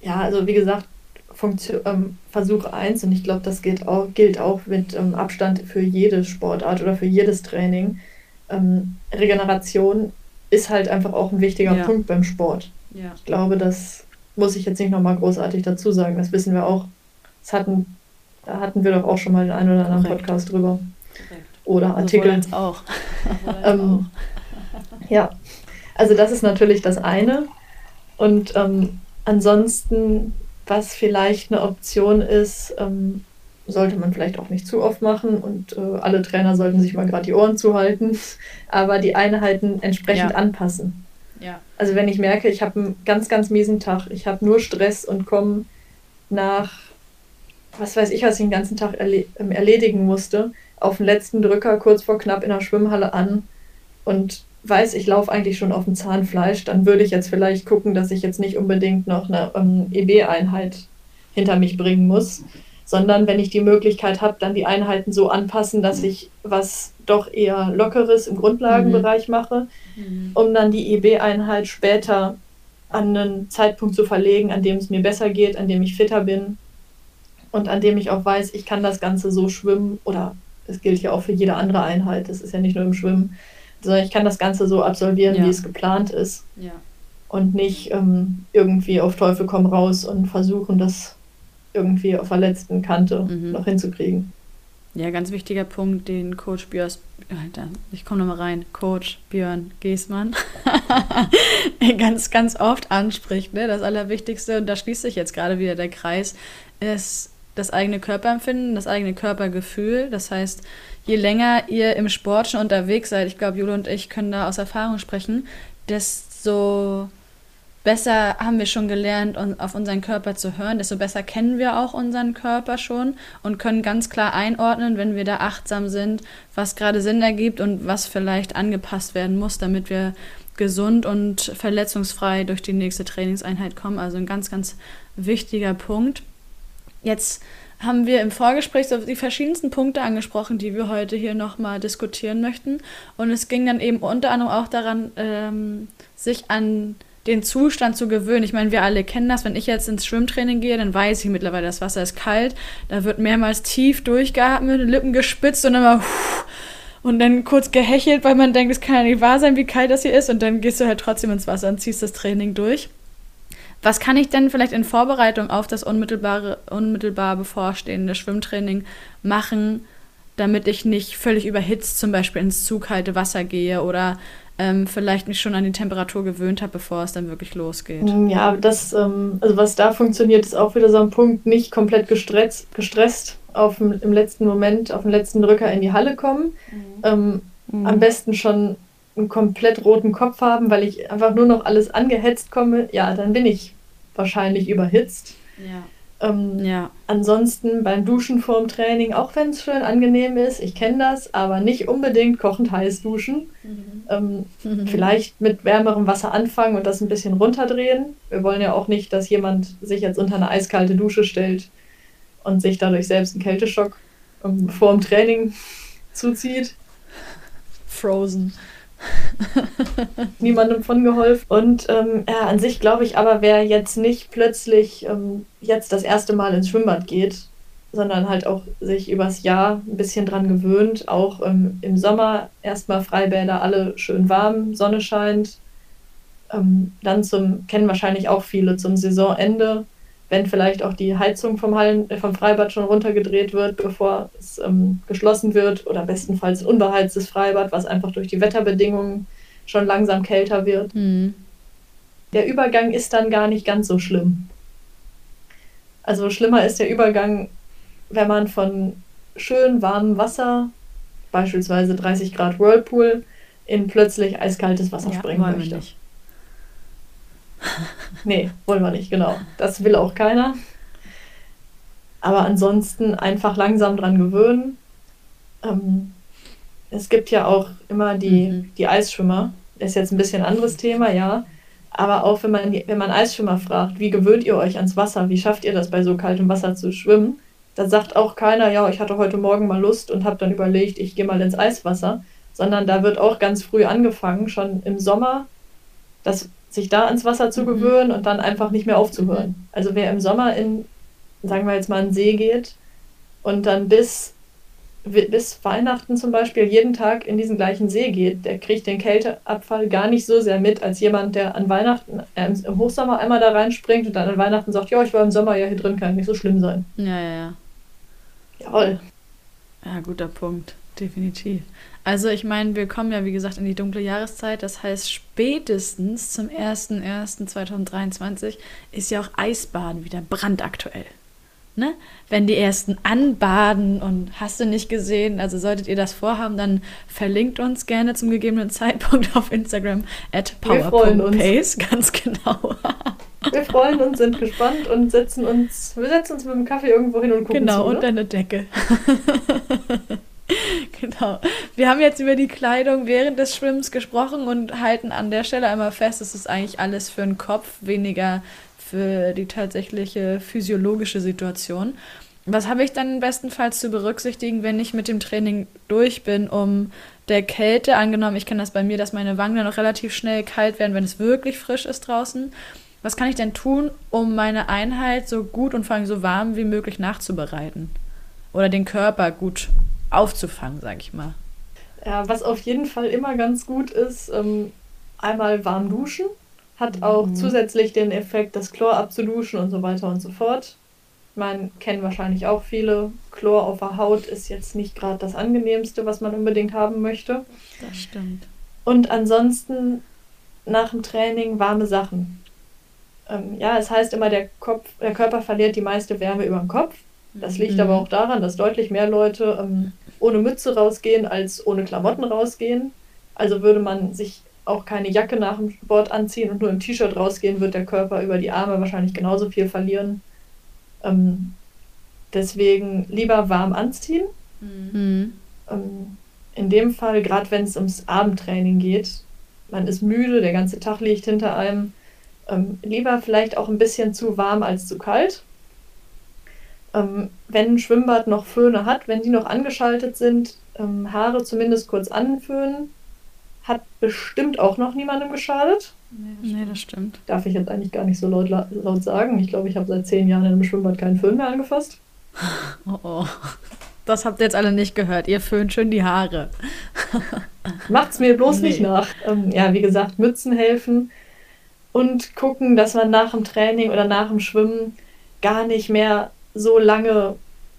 ja, also wie gesagt, Funktion, ähm, Versuch 1 und ich glaube, das gilt auch, gilt auch mit ähm, Abstand für jede Sportart oder für jedes Training. Ähm, Regeneration ist halt einfach auch ein wichtiger ja. Punkt beim Sport. Ja. Ich glaube, das muss ich jetzt nicht nochmal großartig dazu sagen. Das wissen wir auch. Das hatten, da hatten wir doch auch schon mal den einen oder anderen Korrekt. Podcast drüber. Korrekt. Oder Artikel. Also auch. ähm, ja, also das ist natürlich das eine. Und ähm, ansonsten was vielleicht eine Option ist, ähm, sollte man vielleicht auch nicht zu oft machen und äh, alle Trainer sollten sich mal gerade die Ohren zuhalten, (laughs) aber die Einheiten entsprechend ja. anpassen. Ja. Also wenn ich merke, ich habe einen ganz, ganz miesen Tag, ich habe nur Stress und komme nach, was weiß ich, was ich den ganzen Tag erle ähm, erledigen musste, auf den letzten Drücker kurz vor knapp in der Schwimmhalle an und weiß, ich laufe eigentlich schon auf dem Zahnfleisch, dann würde ich jetzt vielleicht gucken, dass ich jetzt nicht unbedingt noch eine ähm, EB-Einheit hinter mich bringen muss, sondern wenn ich die Möglichkeit habe, dann die Einheiten so anpassen, dass ich was doch eher Lockeres im Grundlagenbereich mhm. mache, mhm. um dann die EB-Einheit später an einen Zeitpunkt zu verlegen, an dem es mir besser geht, an dem ich fitter bin und an dem ich auch weiß, ich kann das Ganze so schwimmen oder es gilt ja auch für jede andere Einheit, das ist ja nicht nur im Schwimmen, sondern ich kann das Ganze so absolvieren, ja. wie es geplant ist. Ja. Und nicht ähm, irgendwie auf Teufel komm raus und versuchen, das irgendwie auf der letzten Kante mhm. noch hinzukriegen. Ja, ganz wichtiger Punkt, den Coach Björn, ich komme nochmal rein, Coach Björn Geßmann (laughs) ganz, ganz oft anspricht. Ne? Das Allerwichtigste, und da schließt sich jetzt gerade wieder der Kreis, ist das eigene Körperempfinden, das eigene Körpergefühl. Das heißt, je länger ihr im Sport schon unterwegs seid, ich glaube, Jule und ich können da aus Erfahrung sprechen, desto besser haben wir schon gelernt, auf unseren Körper zu hören, desto besser kennen wir auch unseren Körper schon und können ganz klar einordnen, wenn wir da achtsam sind, was gerade Sinn ergibt und was vielleicht angepasst werden muss, damit wir gesund und verletzungsfrei durch die nächste Trainingseinheit kommen. Also ein ganz, ganz wichtiger Punkt. Jetzt haben wir im Vorgespräch so die verschiedensten Punkte angesprochen, die wir heute hier nochmal diskutieren möchten. Und es ging dann eben unter anderem auch daran, ähm, sich an den Zustand zu gewöhnen. Ich meine, wir alle kennen das. Wenn ich jetzt ins Schwimmtraining gehe, dann weiß ich mittlerweile, das Wasser ist kalt. Da wird mehrmals tief durchgeatmet, Lippen gespitzt und mal und dann kurz gehechelt, weil man denkt, es kann ja nicht wahr sein, wie kalt das hier ist. Und dann gehst du halt trotzdem ins Wasser und ziehst das Training durch. Was kann ich denn vielleicht in Vorbereitung auf das unmittelbare, unmittelbar bevorstehende Schwimmtraining machen, damit ich nicht völlig überhitzt zum Beispiel ins zu kalte Wasser gehe oder ähm, vielleicht mich schon an die Temperatur gewöhnt habe, bevor es dann wirklich losgeht. Mm, ja, das, ähm, also was da funktioniert, ist auch wieder so ein Punkt, nicht komplett gestresst, gestresst auf dem, im letzten Moment, auf den letzten Drücker in die Halle kommen. Mhm. Ähm, mhm. Am besten schon einen komplett roten Kopf haben, weil ich einfach nur noch alles angehetzt komme, ja, dann bin ich wahrscheinlich überhitzt. Ja. Ähm, ja. Ansonsten beim Duschen vorm Training, auch wenn es schön angenehm ist, ich kenne das, aber nicht unbedingt kochend heiß duschen. Mhm. Ähm, mhm. (laughs) Vielleicht mit wärmerem Wasser anfangen und das ein bisschen runterdrehen. Wir wollen ja auch nicht, dass jemand sich jetzt unter eine eiskalte Dusche stellt und sich dadurch selbst einen Kälteschock ähm, vor dem Training (laughs) zuzieht. Frozen. (laughs) Niemandem von geholfen. Und ähm, ja, an sich glaube ich aber, wer jetzt nicht plötzlich ähm, jetzt das erste Mal ins Schwimmbad geht, sondern halt auch sich übers Jahr ein bisschen dran gewöhnt, auch ähm, im Sommer erstmal Freibäder alle schön warm, Sonne scheint. Ähm, dann zum, kennen wahrscheinlich auch viele, zum Saisonende wenn vielleicht auch die Heizung vom, Hallen, äh, vom Freibad schon runtergedreht wird, bevor es ähm, geschlossen wird oder bestenfalls ein unbeheiztes Freibad, was einfach durch die Wetterbedingungen schon langsam kälter wird. Mhm. Der Übergang ist dann gar nicht ganz so schlimm. Also schlimmer ist der Übergang, wenn man von schön warmem Wasser, beispielsweise 30 Grad Whirlpool, in plötzlich eiskaltes Wasser ja, springen möchte. Nicht. (laughs) nee, wollen wir nicht, genau. Das will auch keiner. Aber ansonsten einfach langsam dran gewöhnen. Ähm, es gibt ja auch immer die, mhm. die Eisschwimmer. Das ist jetzt ein bisschen anderes Thema, ja. Aber auch wenn man, wenn man Eisschwimmer fragt, wie gewöhnt ihr euch ans Wasser? Wie schafft ihr das bei so kaltem Wasser zu schwimmen? Da sagt auch keiner, ja, ich hatte heute Morgen mal Lust und habe dann überlegt, ich gehe mal ins Eiswasser. Sondern da wird auch ganz früh angefangen, schon im Sommer das sich da ans Wasser zu mhm. gewöhnen und dann einfach nicht mehr aufzuhören. Mhm. Also wer im Sommer in, sagen wir jetzt mal, einen See geht und dann bis, bis Weihnachten zum Beispiel jeden Tag in diesen gleichen See geht, der kriegt den Kälteabfall gar nicht so sehr mit, als jemand, der an Weihnachten, äh, im Hochsommer einmal da reinspringt und dann an Weihnachten sagt, ja, ich war im Sommer ja hier drin, kann nicht so schlimm sein. Ja, ja, ja. Jawohl. Ja, guter Punkt, definitiv. Also ich meine, wir kommen ja, wie gesagt, in die dunkle Jahreszeit. Das heißt, spätestens zum 01.01.2023 ist ja auch Eisbaden wieder brandaktuell. Ne? Wenn die ersten anbaden und hast du nicht gesehen, also solltet ihr das vorhaben, dann verlinkt uns gerne zum gegebenen Zeitpunkt auf Instagram at power.pace, ganz genau. wir freuen uns, sind gespannt und setzen uns, wir setzen uns mit dem Kaffee irgendwo hin und gucken Genau, zu, unter eine Decke. (laughs) (laughs) genau. Wir haben jetzt über die Kleidung während des Schwimmens gesprochen und halten an der Stelle einmal fest, es ist eigentlich alles für den Kopf, weniger für die tatsächliche physiologische Situation. Was habe ich dann bestenfalls zu berücksichtigen, wenn ich mit dem Training durch bin, um der Kälte, angenommen, ich kenne das bei mir, dass meine Wangen dann noch relativ schnell kalt werden, wenn es wirklich frisch ist draußen. Was kann ich denn tun, um meine Einheit so gut und vor allem so warm wie möglich nachzubereiten? Oder den Körper gut aufzufangen, sag ich mal. Ja, was auf jeden Fall immer ganz gut ist, ähm, einmal warm duschen. Hat auch mhm. zusätzlich den Effekt, das Chlor abzuduschen und so weiter und so fort. Man kennt wahrscheinlich auch viele. Chlor auf der Haut ist jetzt nicht gerade das angenehmste, was man unbedingt haben möchte. Das stimmt. Und ansonsten nach dem Training warme Sachen. Ähm, ja, es heißt immer, der, Kopf, der Körper verliert die meiste Wärme über den Kopf. Das liegt mhm. aber auch daran, dass deutlich mehr Leute ähm, ohne Mütze rausgehen als ohne Klamotten rausgehen. Also würde man sich auch keine Jacke nach dem Sport anziehen und nur im T-Shirt rausgehen, wird der Körper über die Arme wahrscheinlich genauso viel verlieren. Ähm, deswegen lieber warm anziehen. Mhm. Ähm, in dem Fall, gerade wenn es ums Abendtraining geht, man ist müde, der ganze Tag liegt hinter einem, ähm, lieber vielleicht auch ein bisschen zu warm als zu kalt ähm, wenn ein Schwimmbad noch Föhne hat, wenn die noch angeschaltet sind, ähm, Haare zumindest kurz anföhnen, hat bestimmt auch noch niemandem geschadet. Nee, nee, das stimmt. Darf ich jetzt eigentlich gar nicht so laut, laut sagen. Ich glaube, ich habe seit zehn Jahren in einem Schwimmbad keinen Föhn mehr angefasst. (laughs) Oh oh. Das habt ihr jetzt alle nicht gehört. Ihr föhnt schön die Haare. (laughs) Macht's mir bloß nee. nicht nach. Ähm, ja, wie gesagt, Mützen helfen und gucken, dass man nach dem Training oder nach dem Schwimmen gar nicht mehr so lange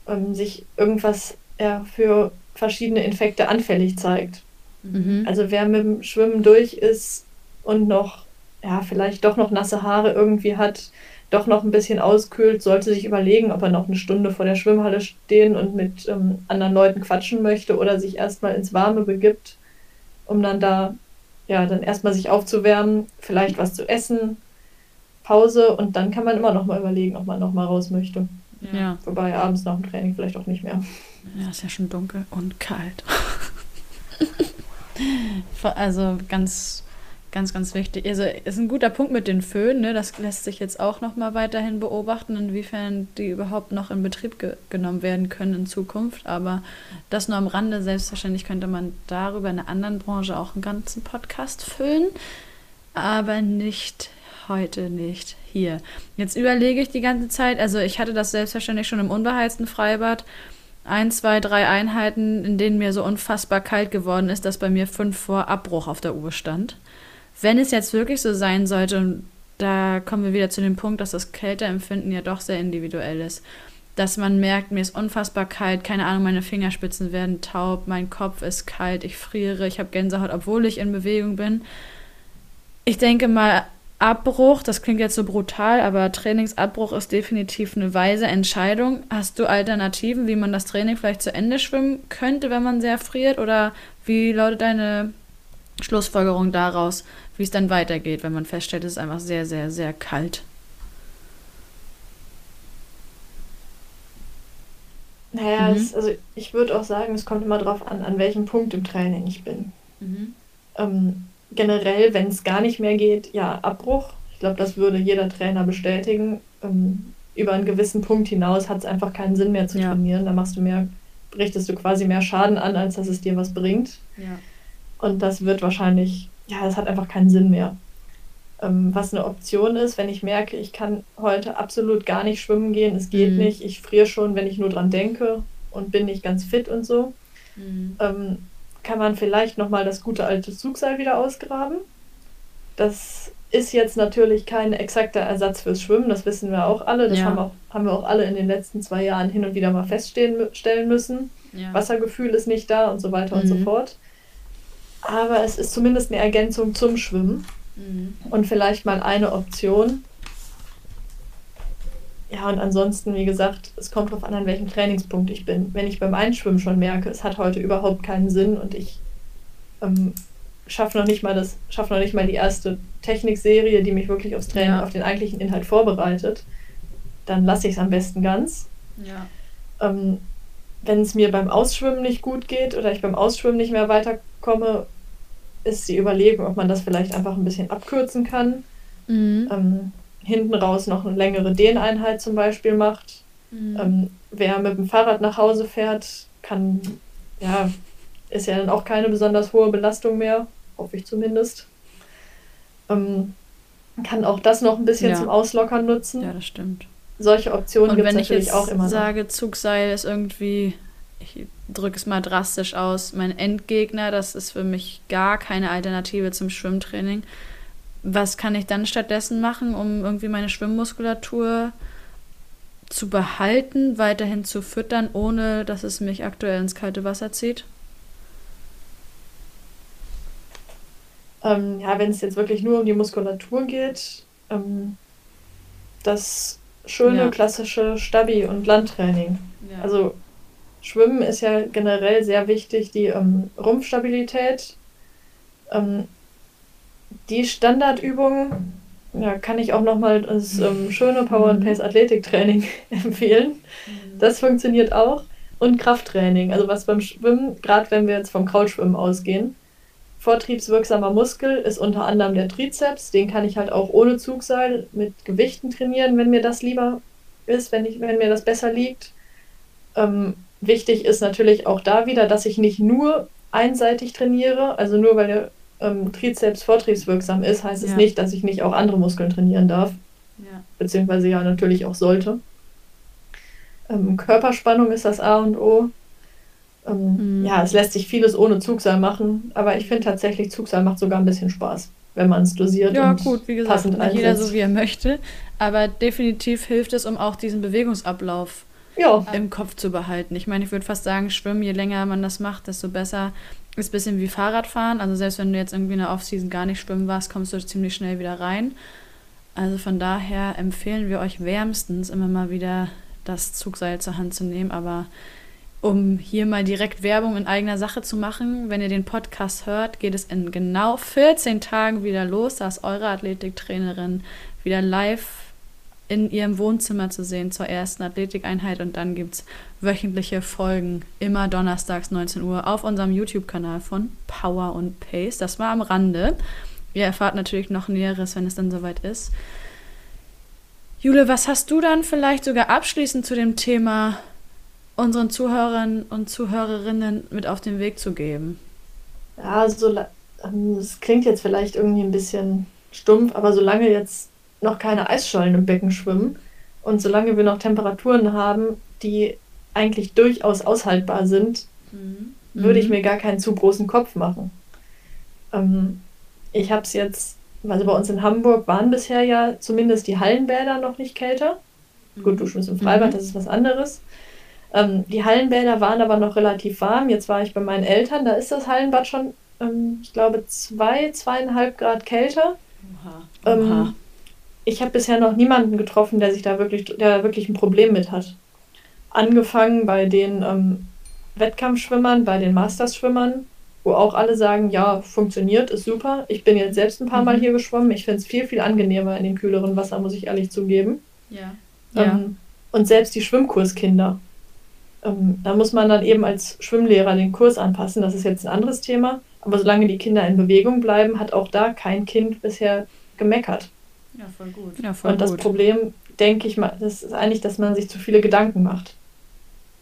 ähm, sich irgendwas ja, für verschiedene Infekte anfällig zeigt. Mhm. Also wer mit dem Schwimmen durch ist und noch, ja, vielleicht doch noch nasse Haare irgendwie hat, doch noch ein bisschen auskühlt, sollte sich überlegen, ob er noch eine Stunde vor der Schwimmhalle stehen und mit ähm, anderen Leuten quatschen möchte oder sich erstmal ins Warme begibt, um dann da, ja, dann erstmal sich aufzuwärmen, vielleicht was zu essen, Pause und dann kann man immer noch mal überlegen, ob man noch mal raus möchte. Ja. Wobei abends nach dem Training vielleicht auch nicht mehr. Ja, ist ja schon dunkel und kalt. (laughs) also ganz, ganz, ganz wichtig. Also ist ein guter Punkt mit den Föhn, ne? Das lässt sich jetzt auch noch mal weiterhin beobachten, inwiefern die überhaupt noch in Betrieb ge genommen werden können in Zukunft. Aber das nur am Rande. Selbstverständlich könnte man darüber in einer anderen Branche auch einen ganzen Podcast füllen. Aber nicht heute nicht hier. Jetzt überlege ich die ganze Zeit, also ich hatte das selbstverständlich schon im unbeheizten Freibad. Ein, zwei, drei Einheiten, in denen mir so unfassbar kalt geworden ist, dass bei mir fünf vor Abbruch auf der Uhr stand. Wenn es jetzt wirklich so sein sollte, und da kommen wir wieder zu dem Punkt, dass das Kälteempfinden ja doch sehr individuell ist, dass man merkt, mir ist unfassbar kalt, keine Ahnung, meine Fingerspitzen werden taub, mein Kopf ist kalt, ich friere, ich habe Gänsehaut, obwohl ich in Bewegung bin. Ich denke mal, Abbruch, das klingt jetzt so brutal, aber Trainingsabbruch ist definitiv eine weise Entscheidung. Hast du Alternativen, wie man das Training vielleicht zu Ende schwimmen könnte, wenn man sehr friert? Oder wie lautet deine Schlussfolgerung daraus, wie es dann weitergeht, wenn man feststellt, es ist einfach sehr, sehr, sehr kalt? Naja, mhm. es, also ich würde auch sagen, es kommt immer darauf an, an welchem Punkt im Training ich bin. Mhm. Ähm, generell, wenn es gar nicht mehr geht, ja, Abbruch. Ich glaube, das würde jeder Trainer bestätigen. Ähm, über einen gewissen Punkt hinaus hat es einfach keinen Sinn mehr zu ja. trainieren. Da machst du mehr, richtest du quasi mehr Schaden an, als dass es dir was bringt. Ja. Und das wird wahrscheinlich, ja, das hat einfach keinen Sinn mehr. Ähm, was eine Option ist, wenn ich merke, ich kann heute absolut gar nicht schwimmen gehen, es geht mhm. nicht, ich friere schon, wenn ich nur dran denke und bin nicht ganz fit und so. Mhm. Ähm, kann man vielleicht nochmal das gute alte Zugseil wieder ausgraben. Das ist jetzt natürlich kein exakter Ersatz fürs Schwimmen, das wissen wir auch alle. Das ja. haben, auch, haben wir auch alle in den letzten zwei Jahren hin und wieder mal feststellen müssen. Ja. Wassergefühl ist nicht da und so weiter mhm. und so mhm. fort. Aber es ist zumindest eine Ergänzung zum Schwimmen mhm. und vielleicht mal eine Option, ja, und ansonsten, wie gesagt, es kommt darauf an, an welchem Trainingspunkt ich bin. Wenn ich beim Einschwimmen schon merke, es hat heute überhaupt keinen Sinn und ich ähm, schaffe noch nicht mal das, schaffe noch nicht mal die erste Technikserie, die mich wirklich aufs Training, ja. auf den eigentlichen Inhalt vorbereitet, dann lasse ich es am besten ganz. Ja. Ähm, wenn es mir beim Ausschwimmen nicht gut geht oder ich beim Ausschwimmen nicht mehr weiterkomme, ist die Überlegung, ob man das vielleicht einfach ein bisschen abkürzen kann. Mhm. Ähm, hinten raus noch eine längere Dehneinheit zum Beispiel macht. Mhm. Ähm, wer mit dem Fahrrad nach Hause fährt, kann, ja, ist ja dann auch keine besonders hohe Belastung mehr, hoffe ich zumindest. Ähm, kann auch das noch ein bisschen ja. zum Auslockern nutzen. Ja, das stimmt. Solche Optionen gibt es natürlich auch immer. Wenn ich sage, Zugseil ist irgendwie, ich drücke es mal drastisch aus, mein Endgegner, das ist für mich gar keine Alternative zum Schwimmtraining was kann ich dann stattdessen machen, um irgendwie meine Schwimmmuskulatur zu behalten, weiterhin zu füttern, ohne dass es mich aktuell ins kalte Wasser zieht? Ähm, ja, wenn es jetzt wirklich nur um die Muskulatur geht, ähm, das schöne ja. klassische Stabi- und Landtraining. Ja. Also Schwimmen ist ja generell sehr wichtig, die ähm, Rumpfstabilität. Ähm, die Standardübung ja, kann ich auch nochmal das ähm, schöne Power and Pace Athletiktraining (laughs) empfehlen. Mhm. Das funktioniert auch. Und Krafttraining, also was beim Schwimmen, gerade wenn wir jetzt vom Krautschwimmen ausgehen, vortriebswirksamer Muskel ist unter anderem der Trizeps. Den kann ich halt auch ohne Zugseil mit Gewichten trainieren, wenn mir das lieber ist, wenn, ich, wenn mir das besser liegt. Ähm, wichtig ist natürlich auch da wieder, dass ich nicht nur einseitig trainiere, also nur weil der ähm, Trizeps vortriebswirksam ist, heißt es ja. nicht, dass ich nicht auch andere Muskeln trainieren darf. Ja. Beziehungsweise ja natürlich auch sollte. Ähm, Körperspannung ist das A und O. Ähm, mhm. Ja, es lässt sich vieles ohne Zugseil machen, aber ich finde tatsächlich, Zugseil macht sogar ein bisschen Spaß, wenn man es dosiert ja, und gut, wie gesagt, passend jeder so wie er möchte, aber definitiv hilft es, um auch diesen Bewegungsablauf ja. im Kopf zu behalten. Ich meine, ich würde fast sagen, Schwimmen, je länger man das macht, desto besser ist ein bisschen wie Fahrradfahren. Also selbst wenn du jetzt irgendwie in der Offseason gar nicht schwimmen warst, kommst du ziemlich schnell wieder rein. Also von daher empfehlen wir euch wärmstens immer mal wieder das Zugseil zur Hand zu nehmen. Aber um hier mal direkt Werbung in eigener Sache zu machen, wenn ihr den Podcast hört, geht es in genau 14 Tagen wieder los. Da ist eure Athletiktrainerin wieder live in ihrem Wohnzimmer zu sehen zur ersten Athletikeinheit und dann gibt es wöchentliche Folgen, immer donnerstags 19 Uhr auf unserem YouTube-Kanal von Power und Pace. Das war am Rande. Ihr erfahrt natürlich noch Näheres, wenn es dann soweit ist. Jule, was hast du dann vielleicht sogar abschließend zu dem Thema unseren Zuhörern und Zuhörerinnen mit auf den Weg zu geben? Ja, so, ähm, es klingt jetzt vielleicht irgendwie ein bisschen stumpf, aber solange jetzt noch keine Eisschollen im Becken schwimmen und solange wir noch Temperaturen haben, die eigentlich durchaus aushaltbar sind, mhm. würde ich mhm. mir gar keinen zu großen Kopf machen. Ähm, ich habe es jetzt, also bei uns in Hamburg waren bisher ja zumindest die Hallenbäder noch nicht kälter. Mhm. Gut, du schwimmst im Freibad, mhm. das ist was anderes. Ähm, die Hallenbäder waren aber noch relativ warm. Jetzt war ich bei meinen Eltern, da ist das Hallenbad schon, ähm, ich glaube, zwei, zweieinhalb Grad kälter. Oha. Ähm, Oha. Ich habe bisher noch niemanden getroffen, der sich da wirklich, der wirklich ein Problem mit hat. Angefangen bei den ähm, Wettkampfschwimmern, bei den Masters-Schwimmern, wo auch alle sagen, ja, funktioniert, ist super. Ich bin jetzt selbst ein paar mhm. Mal hier geschwommen. Ich finde es viel, viel angenehmer in dem kühleren Wasser, muss ich ehrlich zugeben. Ja. Ähm, ja. Und selbst die Schwimmkurskinder. Ähm, da muss man dann eben als Schwimmlehrer den Kurs anpassen. Das ist jetzt ein anderes Thema. Aber solange die Kinder in Bewegung bleiben, hat auch da kein Kind bisher gemeckert. Ja, voll gut. Ja, voll Und das gut. Problem, denke ich mal, das ist eigentlich, dass man sich zu viele Gedanken macht.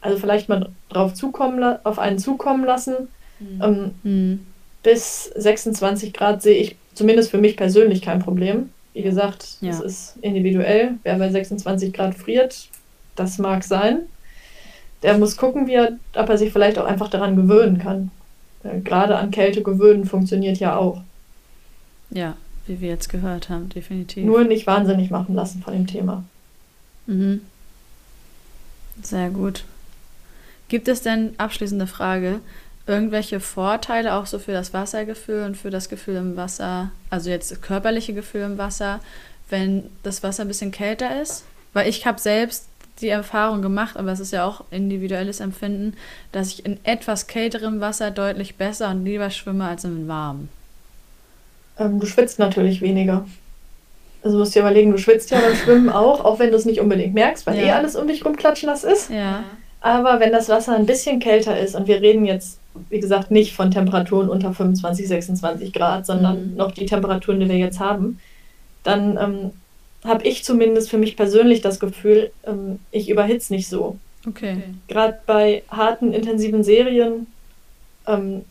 Also vielleicht mal drauf zukommen, auf einen zukommen lassen Mhm. Ähm, mhm. Bis 26 Grad sehe ich zumindest für mich persönlich kein Problem. Wie gesagt, ja. es ist individuell. Wer bei 26 Grad friert, das mag sein. Der muss gucken, wie er, ob er sich vielleicht auch einfach daran gewöhnen kann. Äh, gerade an Kälte gewöhnen funktioniert ja auch. Ja, wie wir jetzt gehört haben, definitiv. Nur nicht wahnsinnig machen lassen von dem Thema. Mhm. Sehr gut. Gibt es denn, abschließende Frage, irgendwelche Vorteile auch so für das Wassergefühl und für das Gefühl im Wasser, also jetzt das körperliche Gefühl im Wasser, wenn das Wasser ein bisschen kälter ist? Weil ich habe selbst die Erfahrung gemacht, aber es ist ja auch individuelles Empfinden, dass ich in etwas kälterem Wasser deutlich besser und lieber schwimme als in warmem. Ähm, du schwitzt natürlich weniger. Also musst du dir überlegen, du schwitzt ja beim Schwimmen auch, auch wenn du es nicht unbedingt merkst, weil ja. eh alles um dich rumklatschen das ist. Ja. Aber wenn das Wasser ein bisschen kälter ist und wir reden jetzt wie gesagt, nicht von Temperaturen unter 25, 26 Grad, sondern mhm. noch die Temperaturen, die wir jetzt haben, dann ähm, habe ich zumindest für mich persönlich das Gefühl, ähm, ich überhitze nicht so. Okay. Gerade bei harten, intensiven Serien, ähm,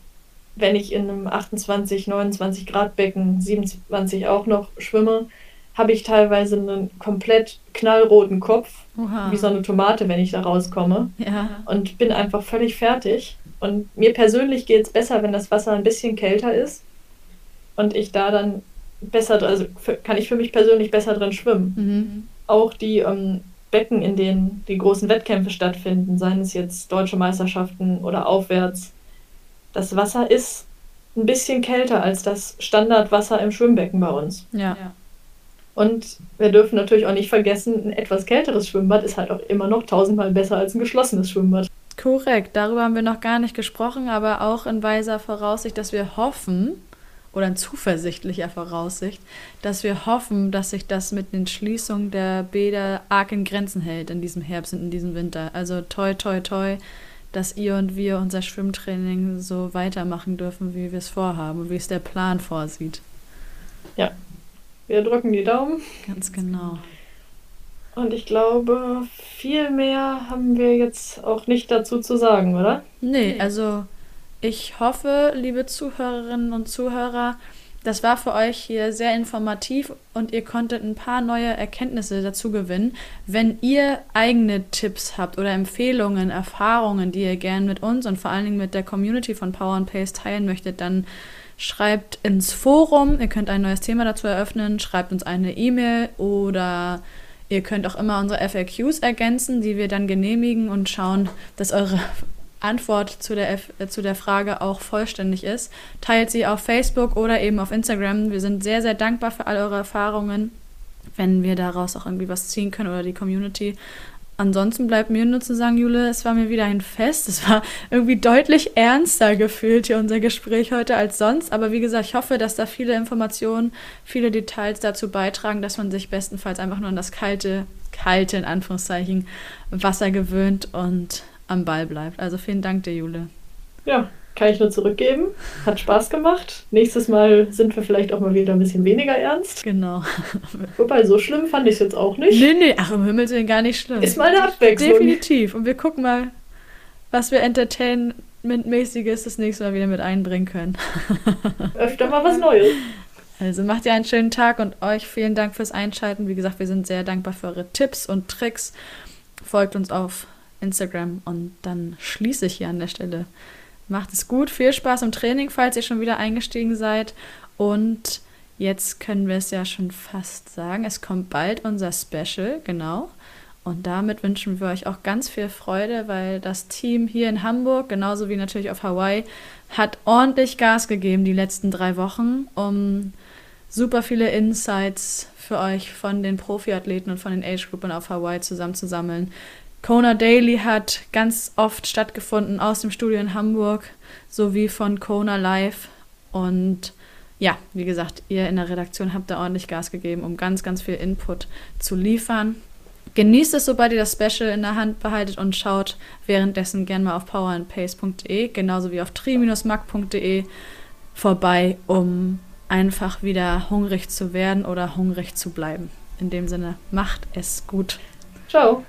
wenn ich in einem 28, 29 Grad Becken, 27 auch noch schwimme, habe ich teilweise einen komplett knallroten Kopf, Oha. wie so eine Tomate, wenn ich da rauskomme. Ja. Und bin einfach völlig fertig. Und mir persönlich geht es besser, wenn das Wasser ein bisschen kälter ist und ich da dann besser, also kann ich für mich persönlich besser drin schwimmen. Mhm. Auch die ähm, Becken, in denen die großen Wettkämpfe stattfinden, seien es jetzt deutsche Meisterschaften oder aufwärts, das Wasser ist ein bisschen kälter als das Standardwasser im Schwimmbecken bei uns. Ja. Und wir dürfen natürlich auch nicht vergessen, ein etwas kälteres Schwimmbad ist halt auch immer noch tausendmal besser als ein geschlossenes Schwimmbad. Korrekt, darüber haben wir noch gar nicht gesprochen, aber auch in weiser Voraussicht, dass wir hoffen, oder in zuversichtlicher Voraussicht, dass wir hoffen, dass sich das mit den Schließungen der Bäder arg in Grenzen hält in diesem Herbst und in diesem Winter. Also toi, toi, toi, dass ihr und wir unser Schwimmtraining so weitermachen dürfen, wie wir es vorhaben und wie es der Plan vorsieht. Ja, wir drücken die Daumen. Ganz genau. Und ich glaube, viel mehr haben wir jetzt auch nicht dazu zu sagen, oder? Nee, also ich hoffe, liebe Zuhörerinnen und Zuhörer, das war für euch hier sehr informativ und ihr konntet ein paar neue Erkenntnisse dazu gewinnen. Wenn ihr eigene Tipps habt oder Empfehlungen, Erfahrungen, die ihr gern mit uns und vor allen Dingen mit der Community von Power and Pace teilen möchtet, dann schreibt ins Forum. Ihr könnt ein neues Thema dazu eröffnen, schreibt uns eine E-Mail oder Ihr könnt auch immer unsere FAQs ergänzen, die wir dann genehmigen und schauen, dass eure Antwort zu der, F äh, zu der Frage auch vollständig ist. Teilt sie auf Facebook oder eben auf Instagram. Wir sind sehr, sehr dankbar für all eure Erfahrungen, wenn wir daraus auch irgendwie was ziehen können oder die Community. ansonsten bleibt mir nur zu sagen, Jule, es war mir wieder ein Fest. Es war irgendwie deutlich ernster gefühlt hier unser Gespräch heute als sonst. Aber wie gesagt, ich hoffe, dass da viele Informationen, viele Details dazu beitragen, dass man sich bestenfalls einfach nur an das kalte, kalte in Anführungszeichen Wasser gewöhnt und am Ball bleibt. Also vielen Dank dir, Jule. Ja, kann ich nur zurückgeben. Hat Spaß gemacht. Nächstes Mal sind wir vielleicht auch mal wieder ein bisschen weniger ernst. Genau. Wobei, so schlimm fand ich es jetzt auch nicht. Nee, nee, ach, im Himmel sind gar nicht schlimm. Ist mal eine Abwechslung. Definitiv. Und wir gucken mal, was wir Entertainment-mäßiges das nächste Mal wieder mit einbringen können. (laughs) Öfter mal was Neues. Also macht ihr einen schönen Tag und euch vielen Dank fürs Einschalten. Wie gesagt, wir sind sehr dankbar für eure Tipps und Tricks. Folgt uns auf Instagram und dann schließe ich hier an der Stelle Macht es gut, viel Spaß im Training, falls ihr schon wieder eingestiegen seid. Und jetzt können wir es ja schon fast sagen, es kommt bald unser Special, genau. Und damit wünschen wir euch auch ganz viel Freude, weil das Team hier in Hamburg, genauso wie natürlich auf Hawaii, hat ordentlich Gas gegeben die letzten drei Wochen, um super viele Insights für euch von den Profiathleten und von den Age-Gruppen auf Hawaii zusammenzusammeln. Kona Daily hat ganz oft stattgefunden aus dem Studio in Hamburg sowie von Kona Live. Und ja, wie gesagt, ihr in der Redaktion habt da ordentlich Gas gegeben, um ganz, ganz viel Input zu liefern. Genießt es, sobald ihr das Special in der Hand behaltet und schaut währenddessen gerne mal auf powerandpace.de, genauso wie auf tri-mac.de vorbei, um einfach wieder hungrig zu werden oder hungrig zu bleiben. In dem Sinne, macht es gut. Ciao.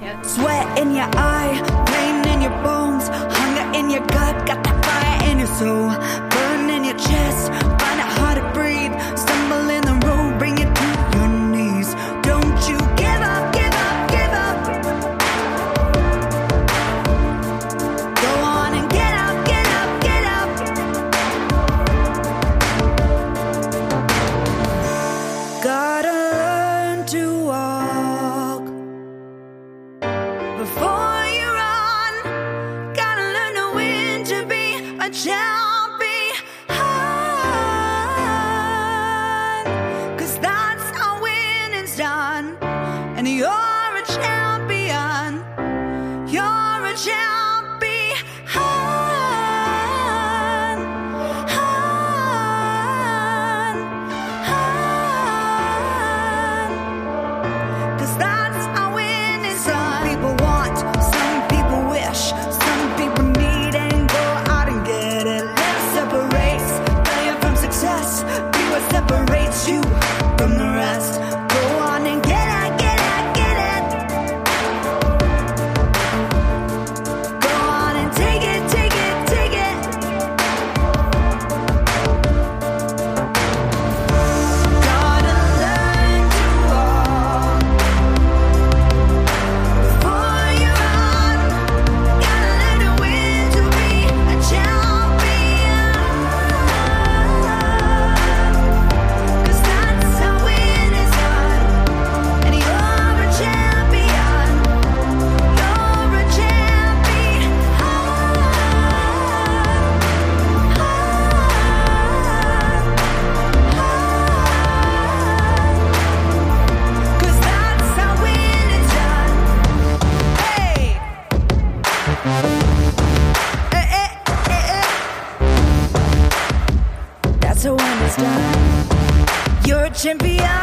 Sweat in your eye, pain in your bones, hunger in your gut, got that fire in your soul, burn champion.